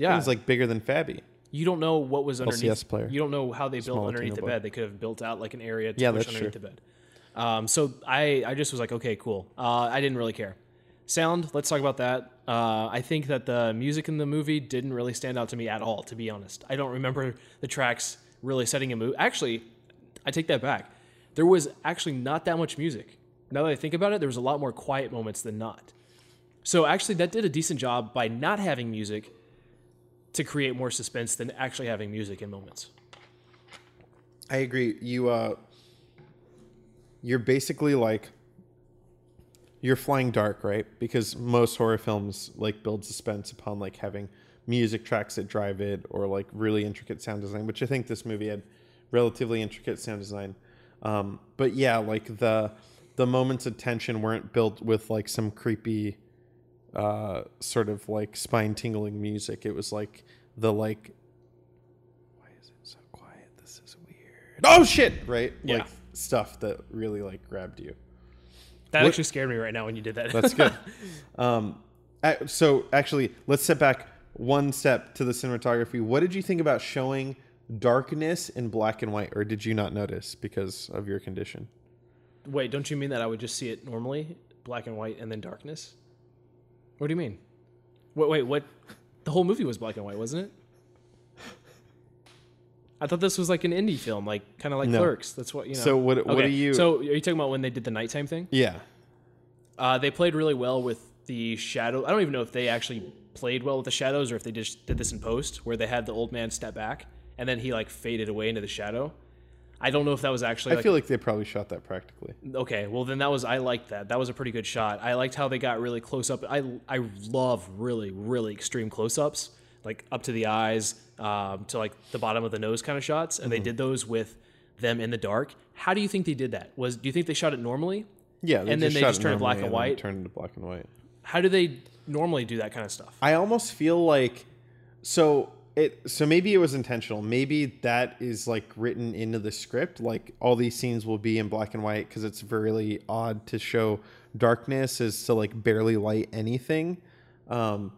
S1: Yeah.
S2: it's like bigger than Fabby.
S1: you don't know what was underneath.
S2: LCS player.
S1: You don't know how they built underneath the
S2: boy.
S1: bed. They could have built out like an area to
S2: Yeah,
S1: push underneath
S2: true.
S1: the bed. Um, so I, I just was like, okay, cool. Uh, I didn't really care. Sound, let's talk about that. Uh, I think that the music in the movie didn't really stand out to me at all, to be honest. I don't remember the tracks really setting a mood. Actually, I take that back. There was actually not that much music. Now that I think about it, there was a lot more quiet moments than not. So actually, that did a decent job by not having music to create more suspense than actually having music in moments.
S2: I agree. You uh you're basically like you're flying dark, right? Because most horror films like build suspense upon like having music tracks that drive it or like really intricate sound design, which I think this movie had relatively intricate sound design. Um, but yeah, like the the moments of tension weren't built with like some creepy uh sort of like spine tingling music. It was like the like why is it so quiet? This is weird. Oh shit, right?
S1: Yeah.
S2: Like stuff that really like grabbed you.
S1: That
S2: What-
S1: actually scared me right now when you did that.
S2: That's good. um, so actually, let's step back one step to the cinematography. What did you think about showing darkness in black and white, or did you not notice because of your condition?
S1: Wait, don't you mean that I would just see it normally, black and white, and then darkness? What do you mean? Wait, wait, what? The whole movie was black and white, wasn't it? I thought this was like an indie film, like kind of like
S2: No.
S1: Clerks. That's what you know.
S2: So what- what do you-
S1: So are you talking about when they did the nighttime thing?
S2: Yeah,
S1: Uh, they played really well with the shadow. I don't even know if they actually played well with the shadows or if they just did this in post, where they had the old man step back and then he like faded away into the shadow. I don't know if that was actually.
S2: I
S1: like,
S2: feel like they probably shot that practically.
S1: Okay, well then that was I liked that. That was a pretty good shot. I liked how they got really close up. I I love really really extreme close ups, like up to the eyes, um, to like the bottom of the nose kind of shots, and they did those with them in the dark. How do you think they did that? Was do you think they shot it normally?
S2: Yeah,
S1: And then they just turned it black
S2: normally
S1: and white?
S2: Turned into black and white.
S1: How do they normally do that kind of stuff?
S2: I almost feel like so it so maybe it was intentional. Maybe that is like written into the script. Like all these scenes will be in black and white because it's really odd to show darkness is to like barely light anything. Um,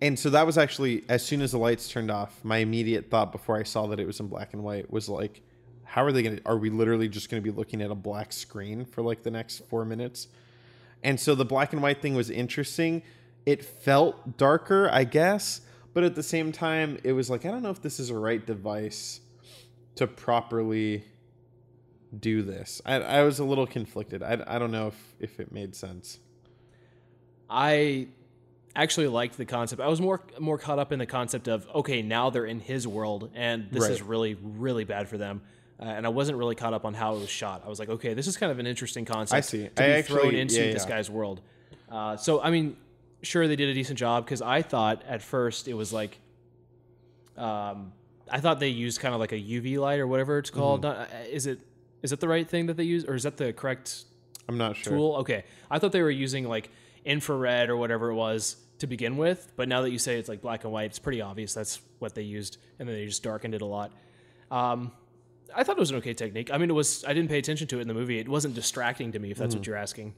S2: and so that was actually as soon as the lights turned off, my immediate thought before I saw that it was in black and white was like, how are they gonna? Are we literally just gonna be looking at a black screen for like the next four minutes? And so the black and white thing was interesting. It felt darker, I guess, but at the same time, it was like, I don't know if this is a right device to properly do this. I, I was a little conflicted. I, I don't know if, if it made sense.
S1: I actually liked the concept. I was more more caught up in the concept of okay, now they're in his world, and this is really really bad for them. Uh, and I wasn't really caught up on how it was shot. I was like, okay, this is kind of an interesting concept I
S2: see.
S1: to
S2: I
S1: be thrown into
S2: yeah,
S1: this guy's world. Uh, so I mean, sure they did a decent job because I thought at first it was like, um, I thought they used kind of like a UV light or whatever it's called.
S2: Mm-hmm.
S1: Not, uh, is it is it the right thing that they use, or is that the correct
S2: I'm not sure.
S1: tool. Okay, I thought they were using like infrared or whatever it was to begin with, but now that you say it's like black and white, it's pretty obvious that's what they used, and then they just darkened it a lot. Um, I thought it was an okay technique. I mean, it was. I didn't pay attention to it in the movie. It wasn't distracting to me, if that's what you're asking.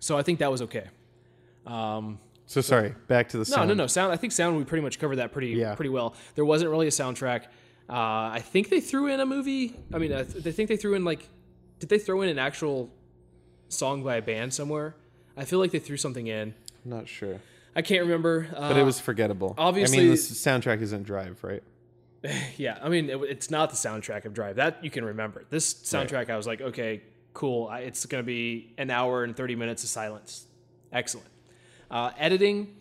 S1: So I think that was okay. Um,
S2: So sorry, back to the
S1: no,
S2: sound.
S1: no, no. Sound. I think sound. We pretty much covered that pretty
S2: Yeah.
S1: pretty well. There wasn't really a soundtrack. Uh, I think they threw in a movie. I mean, I, th- I think they threw in like, did they throw in an actual song by a band somewhere? I feel like they threw something in.
S2: I'm not sure.
S1: I can't remember. Uh,
S2: But it was forgettable.
S1: Obviously, I
S2: mean, this soundtrack isn't Drive, right?
S1: yeah. I mean, it, it's not the soundtrack of Drive. That you can remember. This soundtrack, I was like, okay, cool. I, it's going to be an hour and thirty minutes of silence. Excellent. Uh, editing.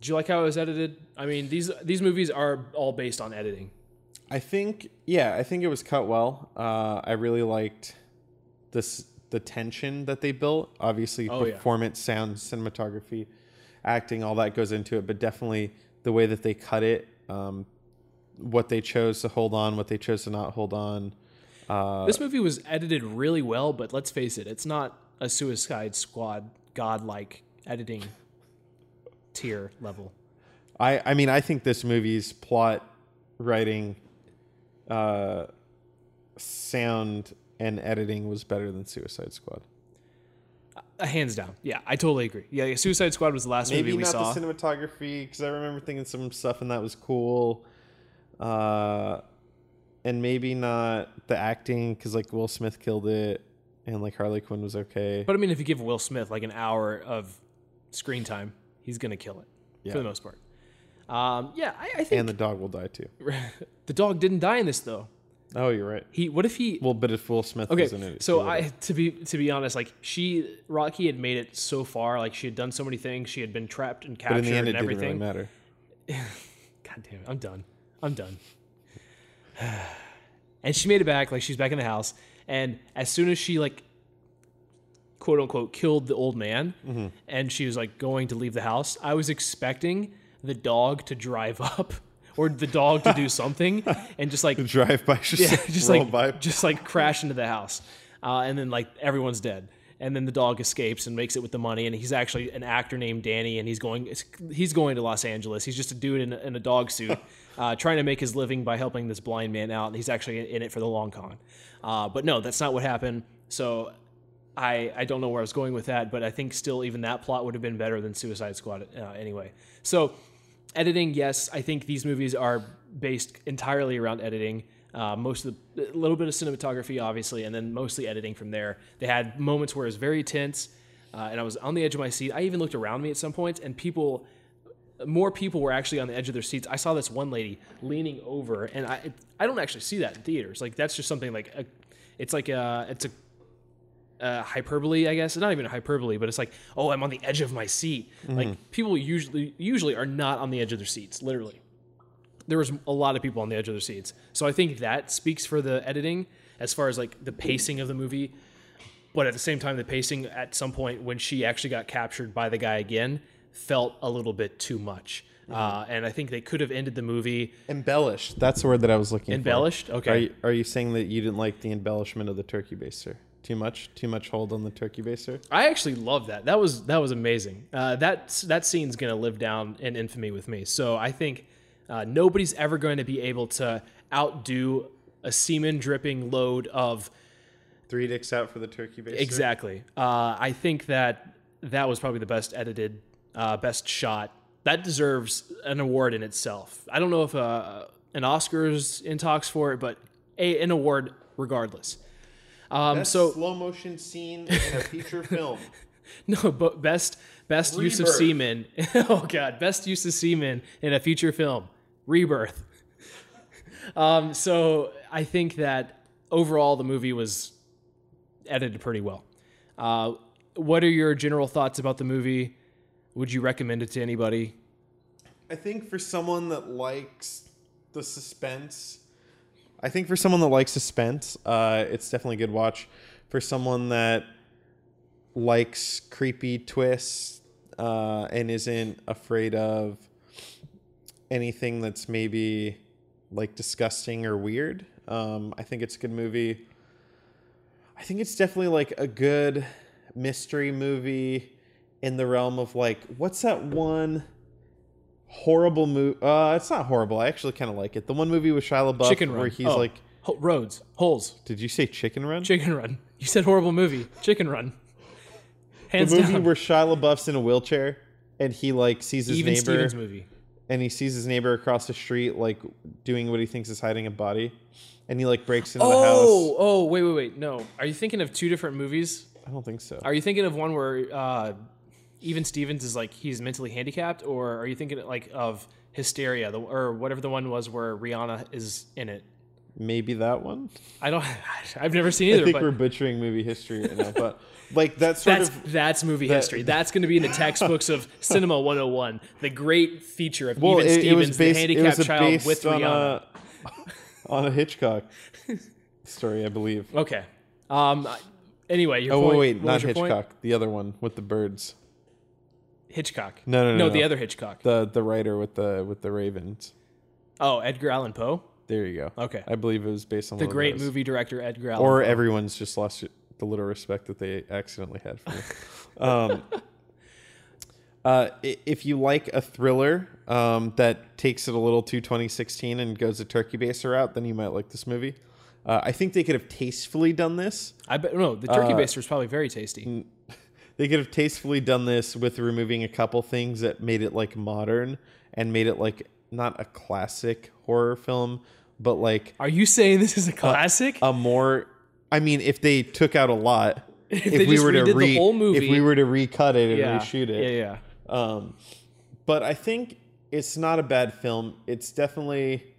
S1: do you like how it was edited? I mean, these these movies are all based on editing.
S2: I think yeah, I think it was cut well. Uh, I really liked this the tension that they built. Obviously,
S1: Oh, yeah.
S2: performance, sound, cinematography, acting, all that goes into it. But definitely the way that they cut it, um, what they chose to hold on, what they chose to not hold on. Uh,
S1: This movie was edited really well, but let's face it, it's not a Suicide Squad godlike editing tier level.
S2: I I mean, I think this movie's plot, writing, uh, sound, and editing was better than Suicide Squad.
S1: Uh, hands down. Yeah, I totally agree. Yeah, Suicide Squad was the last
S2: Maybe
S1: movie we saw.
S2: Maybe not the cinematography because I remember thinking some stuff and that was cool, uh, and maybe not the acting because like Will Smith killed it. and like Harley Quinn was okay.
S1: But I mean, if you give Will Smith like an hour of screen time, he's gonna kill it
S2: Yeah.
S1: for the most part. Um, yeah, I, I think
S2: and the dog will die too.
S1: the dog didn't die in this though.
S2: Oh, you're right.
S1: He what if he?
S2: Well, but if Will Smith
S1: okay,
S2: was in it,
S1: so I to be to be honest, like she Rocky had made it so far, like she had done so many things, she had been trapped and
S2: but
S1: captured
S2: in the end, it
S1: and
S2: didn't really
S1: everything.
S2: matter.
S1: God damn it, I'm done. I'm done. and she made it back, like she's back in the house. And as soon as she like quote unquote killed the old man
S2: Mm-hmm.
S1: and she was like going to leave the house, I was expecting the dog to drive up or the dog to do something and just like
S2: Drive by, just,
S1: yeah, just like
S2: by.
S1: just like crash into the house, uh, and then like everyone's dead, and then the dog escapes and makes it with the money, and he's actually an actor named Danny, and he's going he's going to Los Angeles. He's just a dude in, a- in a dog suit, uh, trying to make his living by helping this blind man out, and he's actually in it for the long con. Uh, but no, that's not what happened. So. I, I don't know where I was going with that, but I think still even that plot would have been better than Suicide Squad uh, anyway. So editing, yes, I think these movies are based entirely around editing. Uh, most of the, a little bit of cinematography, obviously, and then mostly editing from there. They had moments where it was very tense, uh, and I was on the edge of my seat. I even looked around me at some points, and people, more people were actually on the edge of their seats. I saw this one lady leaning over, and I, I don't actually see that in theaters. Like that's just something like, a, it's like a, it's a uh, hyperbole, I guess. It's not even a hyperbole, but it's like, oh, I'm on the edge of my seat. Like people usually usually are not on the edge of their seats, literally. There was a lot of people on the edge of their seats, so I think that speaks for the editing as far as like the pacing of the movie. But at the same time, the pacing at some point when she actually got captured by the guy again felt a little bit too much. Uh, and I think they could have ended the movie
S2: Embellished. That's the word that I was looking at.
S1: embellished.
S2: for.
S1: Okay.
S2: Are you, are you saying that you didn't like the embellishment of the turkey baster? Too much? Too much hold on the turkey baster?
S1: I actually love that. That was that was amazing. Uh, that that scene's gonna live down in infamy with me. So I think uh, nobody's ever going to be able to outdo a semen dripping load of
S2: Three dicks out for the turkey baster?
S1: exactly. Uh, I think that that was probably the best edited, uh, best shot. That deserves an award in itself. I don't know if uh, an Oscars in talks for it, but a, an award regardless. Um,
S2: Best
S1: so
S2: slow motion scene in a feature film.
S1: No, but best best use of
S2: Rebirth.
S1: semen. oh god, best use of semen in a feature film. Rebirth. um, so I think that overall the movie was edited pretty well. Uh, what are your general thoughts about the movie? Would you recommend it to anybody?
S2: I think for someone that likes the suspense, I think for someone that likes suspense, uh, it's definitely a good watch. For someone that likes creepy twists uh, and isn't afraid of anything that's maybe like disgusting or weird, um, I think it's a good movie. I think it's definitely like a good mystery movie in the realm of like what's that one horrible movie? Uh, it's not horrible. I actually kind of like it. The one movie with Shia LaBeouf
S1: Chicken Run.
S2: where he's
S1: Oh,
S2: like,
S1: Ho- roads, holes,
S2: did you say Chicken Run?
S1: Chicken Run. You said horrible movie. Chicken Run.
S2: the
S1: Hands
S2: movie
S1: down.
S2: where Shia LaBeouf's in a wheelchair and he like sees his
S1: Even
S2: neighbor
S1: Stevens movie.
S2: and he sees his neighbor across the street like doing what he thinks is hiding a body, and he like breaks into the house.
S1: Oh, oh, wait, wait, wait. No, are you thinking of two different movies?
S2: I don't think so.
S1: Are you thinking of one where uh, even Stevens is like he's mentally handicapped, or are you thinking like of Hysteria, the, or whatever the one was where Rihanna is in it?
S2: Maybe that one.
S1: I don't. I've never seen either.
S2: I
S1: think
S2: we're butchering movie history right now, but like that sort
S1: that's
S2: of
S1: that's movie
S2: that-
S1: history. That's going to be in the textbooks of Cinema 101. The great feature of
S2: well,
S1: even
S2: it, it
S1: Stevens,
S2: was based.
S1: the
S2: It
S1: handicapped child with
S2: on
S1: Rihanna.
S2: a on a Hitchcock story, I believe.
S1: Okay. Um. Anyway, your
S2: Oh
S1: point.
S2: wait,
S1: what
S2: not
S1: your point?
S2: Hitchcock. The other one with the birds.
S1: Hitchcock.
S2: No, no, no,
S1: No,
S2: no.
S1: the other Hitchcock.
S2: The the writer with the with the ravens.
S1: Oh, Edgar Allan Poe.
S2: There you go.
S1: Okay.
S2: I believe it was based on
S1: The great movie director Edgar Allan
S2: Or
S1: Poe.
S2: everyone's just lost the little respect that they accidentally had for me. um, uh, if you like a thriller um, that takes it a little too 2016 and goes a turkey baster route, then you might like this movie. Uh, I think they could have tastefully done this.
S1: I bet no. The turkey
S2: Uh,
S1: baster is probably very tasty.
S2: They could have tastefully done this with removing a couple things that made it like modern and made it like not a classic horror film, but like
S1: Are you saying this is a classic?
S2: a more I mean, if they took out a lot, if,
S1: they just redid the whole movie-
S2: if we were to recut it and
S1: Yeah.
S2: reshoot it,
S1: Yeah, yeah.
S2: Um, but I think it's not a bad film. It's definitely.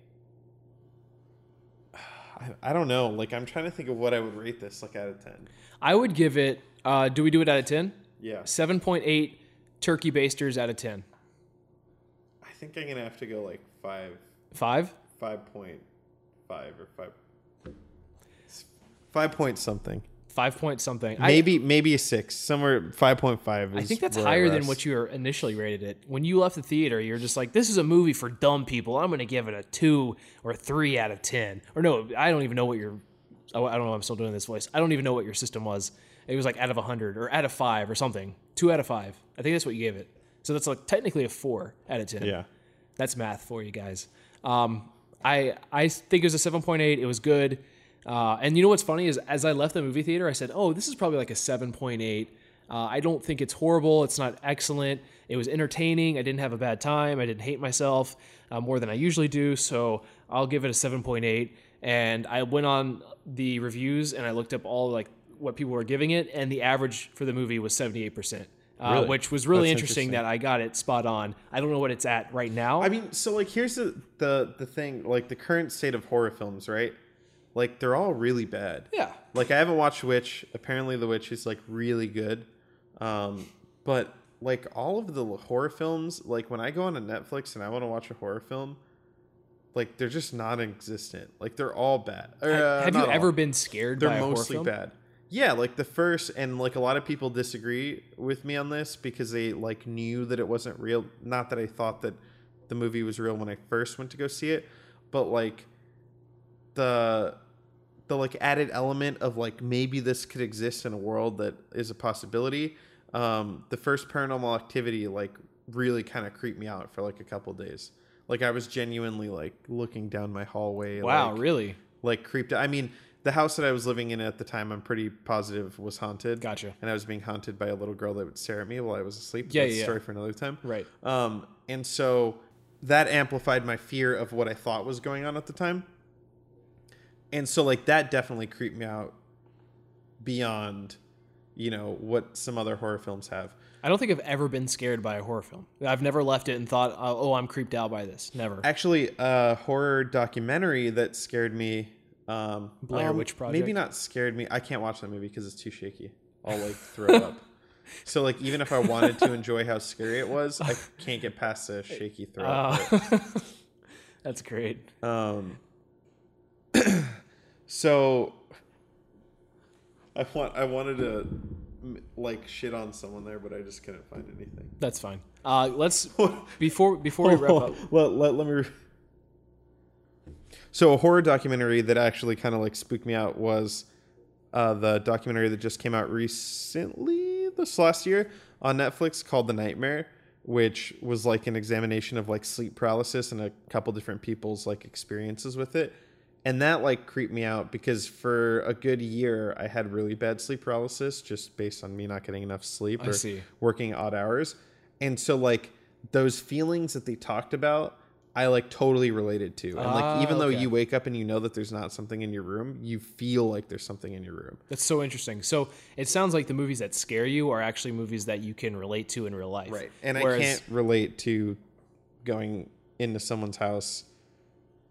S2: I, I don't know. Like I'm trying to think of what I would rate this like out of ten.
S1: I would give it. Uh, do we do it out of ten?
S2: Yeah,
S1: Seven point eight turkey basters out of ten.
S2: I think I'm gonna have to go like five,
S1: Five.
S2: five point five or five, five point something.
S1: Five point something. I-
S2: Maybe maybe a six somewhere. Five point five.
S1: I think that's higher than what you were initially rated it. When you left the theater, you're just like, "This is a movie for dumb people. I'm going to give it a two or three out of ten. Or no, I don't even know what your. oh, I don't know. I'm still doing this voice. I don't even know what your system was. It was like out of hundred or out of five or something. Two out of five. I think that's what you gave it. So that's like technically a four out of ten.
S2: Yeah.
S1: That's math for you guys. Um, I I think it was a seven point eight. It was good. Uh, and you know what's funny is as I left the movie theater, I said, "Oh, this is probably like a seven point eight. Uh, I don't think it's horrible. It's not excellent. It was entertaining. I didn't have a bad time. I didn't hate myself uh, more than I usually do. So I'll give it a seven point eight. And I went on the reviews and I looked up all like what people were giving it, and the average for the movie was seventy eight percent. Uh,
S2: Really?
S1: which was really interesting,
S2: interesting.
S1: that I got it spot on. I don't know what it's at right now.
S2: I mean, so like here's the the the thing, like the current state of horror films, right? Like they're all really bad.
S1: yeah,
S2: Like I haven't watched Witch. Apparently, The Witch is like really good. Um, but like all of the horror films, like when I go on to Netflix and I want to watch a horror film, like they're just non-existent. Like they're all bad. Or, uh,
S1: have you ever
S2: all.
S1: been scared
S2: They're
S1: by a horror
S2: mostly
S1: film?
S2: bad. Yeah, like the first, and like a lot of people disagree with me on this because they like knew that it wasn't real. Not that I thought that the movie was real when I first went to go see it, but like the the like added element of like maybe this could exist in a world that is a possibility. Um, the first Paranormal Activity like really kind of creeped me out for like a couple days. Like I was genuinely like looking down my hallway.
S1: Wow,
S2: like,
S1: really?
S2: like creeped out. I mean, the house that I was living in at the time, I'm pretty positive was haunted.
S1: Gotcha.
S2: And I was being haunted by a little girl that would stare at me while I was asleep.
S1: Yeah,
S2: That's a
S1: yeah,
S2: story for another time.
S1: Right.
S2: Um, and so that amplified my fear of what I thought was going on at the time. And so like that definitely creeped me out beyond, you know, what some other horror films have.
S1: I don't think I've ever been scared by a horror film. I've never left it and thought, "Oh, I'm creeped out by this." Never.
S2: Actually, a horror documentary that scared me. Um,
S1: Blair
S2: um,
S1: Witch Project?
S2: Maybe not scared me. I can't watch that movie because it's too shaky. I'll like throw up. So like even if I wanted to enjoy how scary it was, I can't get past the shaky throw up.
S1: Uh, that's great.
S2: Um, so I want I wanted to like shit on someone there, but I just couldn't find anything.
S1: That's fine. Uh, let's before before we wrap up.
S2: well, let, let me. So a horror documentary that actually kind of like spooked me out was uh, the documentary that just came out recently, this last year on Netflix called The Nightmare, which was like an examination of like sleep paralysis and a couple different people's like experiences with it. And that like creeped me out because for a good year I had really bad sleep paralysis just based on me not getting enough sleep
S1: I
S2: or
S1: see.
S2: working odd hours. And so like those feelings that they talked about, I like totally related to. And
S1: Ah,
S2: like even though
S1: okay.
S2: you wake up and you know that there's not something in your room, you feel like there's something in your room.
S1: That's so interesting. So it sounds like the movies that scare you are actually movies that you can relate to in real life. Right.
S2: And
S1: Whereas-
S2: I can't relate to going into someone's house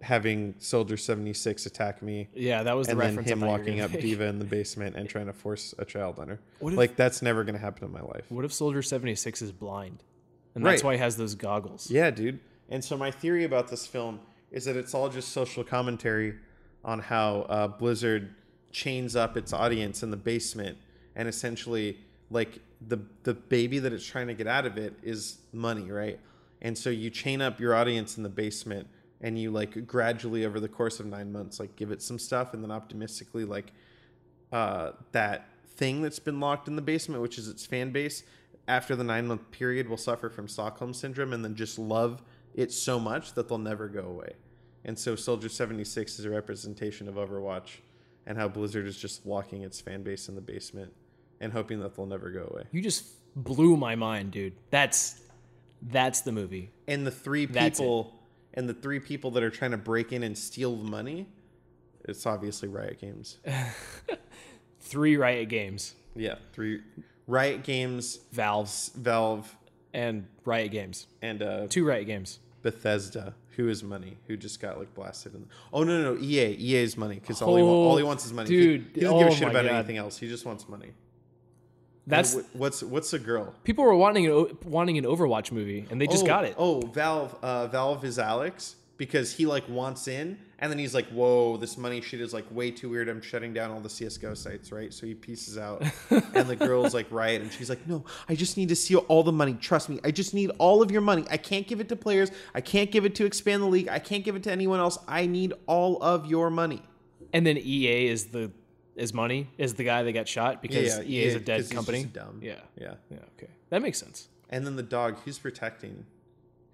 S2: having Soldier 76 attack me
S1: Yeah, that was the
S2: and then
S1: reference.
S2: Him
S1: thought you were
S2: locking up
S1: make.
S2: D.Va in the basement and trying to force a child on her.
S1: What if-
S2: like that's never going to happen in my life.
S1: What if Soldier seventy six is blind, and that's
S2: Right.
S1: why he has those goggles?
S2: Yeah, dude. And so my theory about this film is that it's all just social commentary on how uh, Blizzard chains up its audience in the basement, and essentially, like the the baby that it's trying to get out of it is money, right? And so you chain up your audience in the basement, and you like gradually over the course of nine months, like give it some stuff, and then optimistically, like uh, that thing that's been locked in the basement, which is its fan base, after the nine month period will suffer from Stockholm syndrome and then just love it so much that they'll never go away. And so Soldier 76 is a representation of Overwatch and how Blizzard is just locking its fan base in the basement and hoping that they'll never go away.
S1: You just blew my mind, dude. That's that's the movie.
S2: And the three people and the three people that are trying to break in and steal the money, it's obviously Riot Games.
S1: three Riot Games,
S2: Yeah, three Riot Games,
S1: Valve,
S2: Valve,
S1: and Riot Games.
S2: and uh,
S1: Two Riot Games.
S2: Bethesda, who is money, who just got like blasted. In oh no, no, no, EA, EA's money because all, he all he wants is money. He-
S1: dude,
S2: he, doesn't give
S1: oh
S2: a shit about
S1: God.
S2: anything else. He just wants money.
S1: That's
S2: And what's what's the girl?
S1: people were wanting an wanting an Overwatch movie, and they just
S2: oh,
S1: got it.
S2: Oh, Valve, uh, Valve is Alex because he like wants in, and then he's like, "Whoa, this money shit is like way too weird. I'm shutting down all the CS:GO sites, right?" So he pieces out, and the girl's like, "Riot," and she's like, "No, I just need to steal all the money. Trust me, I just need all of your money. I can't give it to players. I can't give it to expand the league. I can't give it to anyone else. I need all of your money."
S1: And then EA is the is money is the guy that got shot because
S2: Yeah,
S1: EA is a dead company.
S2: dumb.
S1: Yeah,
S2: Yeah,
S1: yeah, okay, that makes sense.
S2: and then the dog. Who's protecting?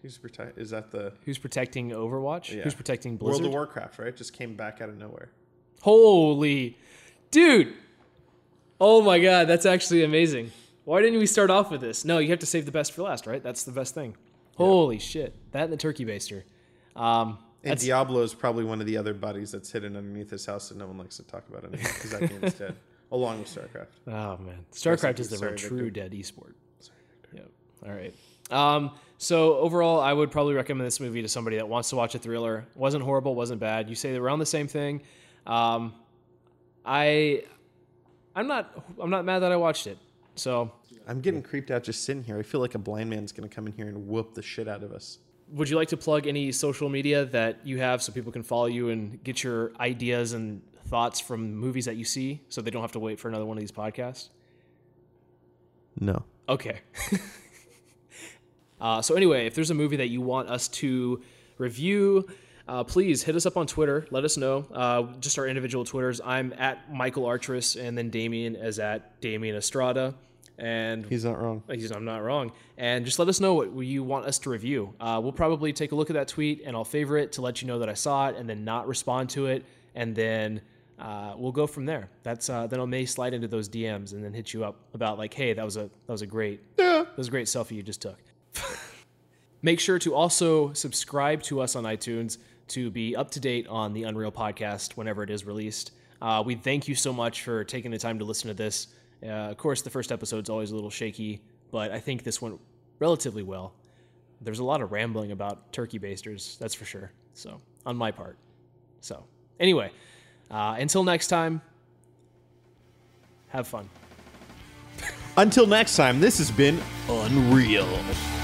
S2: Who's protect? Is that the
S1: Who's protecting Overwatch?
S2: Yeah.
S1: Who's protecting Blizzard?
S2: World of Warcraft? Right, just came back out of nowhere.
S1: Holy, dude! Oh my god, that's actually amazing. Why didn't we start off with this? No, you have to save the best for last, right? That's the best thing. Holy shit, that and the turkey baster. Um,
S2: And Diablo is probably one of the other buddies that's hidden underneath his house that no one likes to talk about anymore because that game is dead, along with StarCraft.
S1: oh man, StarCraft is the
S2: Sorry,
S1: true
S2: Victor.
S1: dead esport. Yep. All right. Um, so overall, I would probably recommend this movie to somebody that wants to watch a thriller. wasn't horrible, wasn't bad. You say around the same thing. Um, I, I'm not, I'm not mad that I watched it. So,
S2: I'm getting creeped out just sitting here. I feel like a blind man's gonna come in here and whoop the shit out of us.
S1: would you like to plug any social media that you have so people can follow you and get your ideas and thoughts from movies that you see, so they don't have to wait for another one of these podcasts?
S2: No.
S1: Okay. uh, so anyway, if there's a movie that you want us to review, uh, please hit us up on Twitter. Let us know. Uh, just our individual Twitters. I'm at Michael Artress, and then Damian is at Damian Estrada. And
S2: He's not wrong.
S1: He's, I'm not wrong. And just let us know what you want us to review. Uh, we'll probably take a look at that tweet and I'll favorite it to let you know that I saw it and then not respond to it. And then uh, we'll go from there. That's uh, then I may slide into those DMs and then hit you up about like, hey, that was a that was a great
S2: Yeah.
S1: that was a great selfie you just took. Make sure to also subscribe to us on iTunes to be up to date on the Unreel podcast whenever it is released. Uh, we thank you so much for taking the time to listen to this. Uh, of course, the first episode's always a little shaky, but I think this went relatively well. There's a lot of rambling about turkey basters, that's for sure. So, on my part. So, anyway, uh, until next time, have fun.
S2: Until next time, this has been Unreel.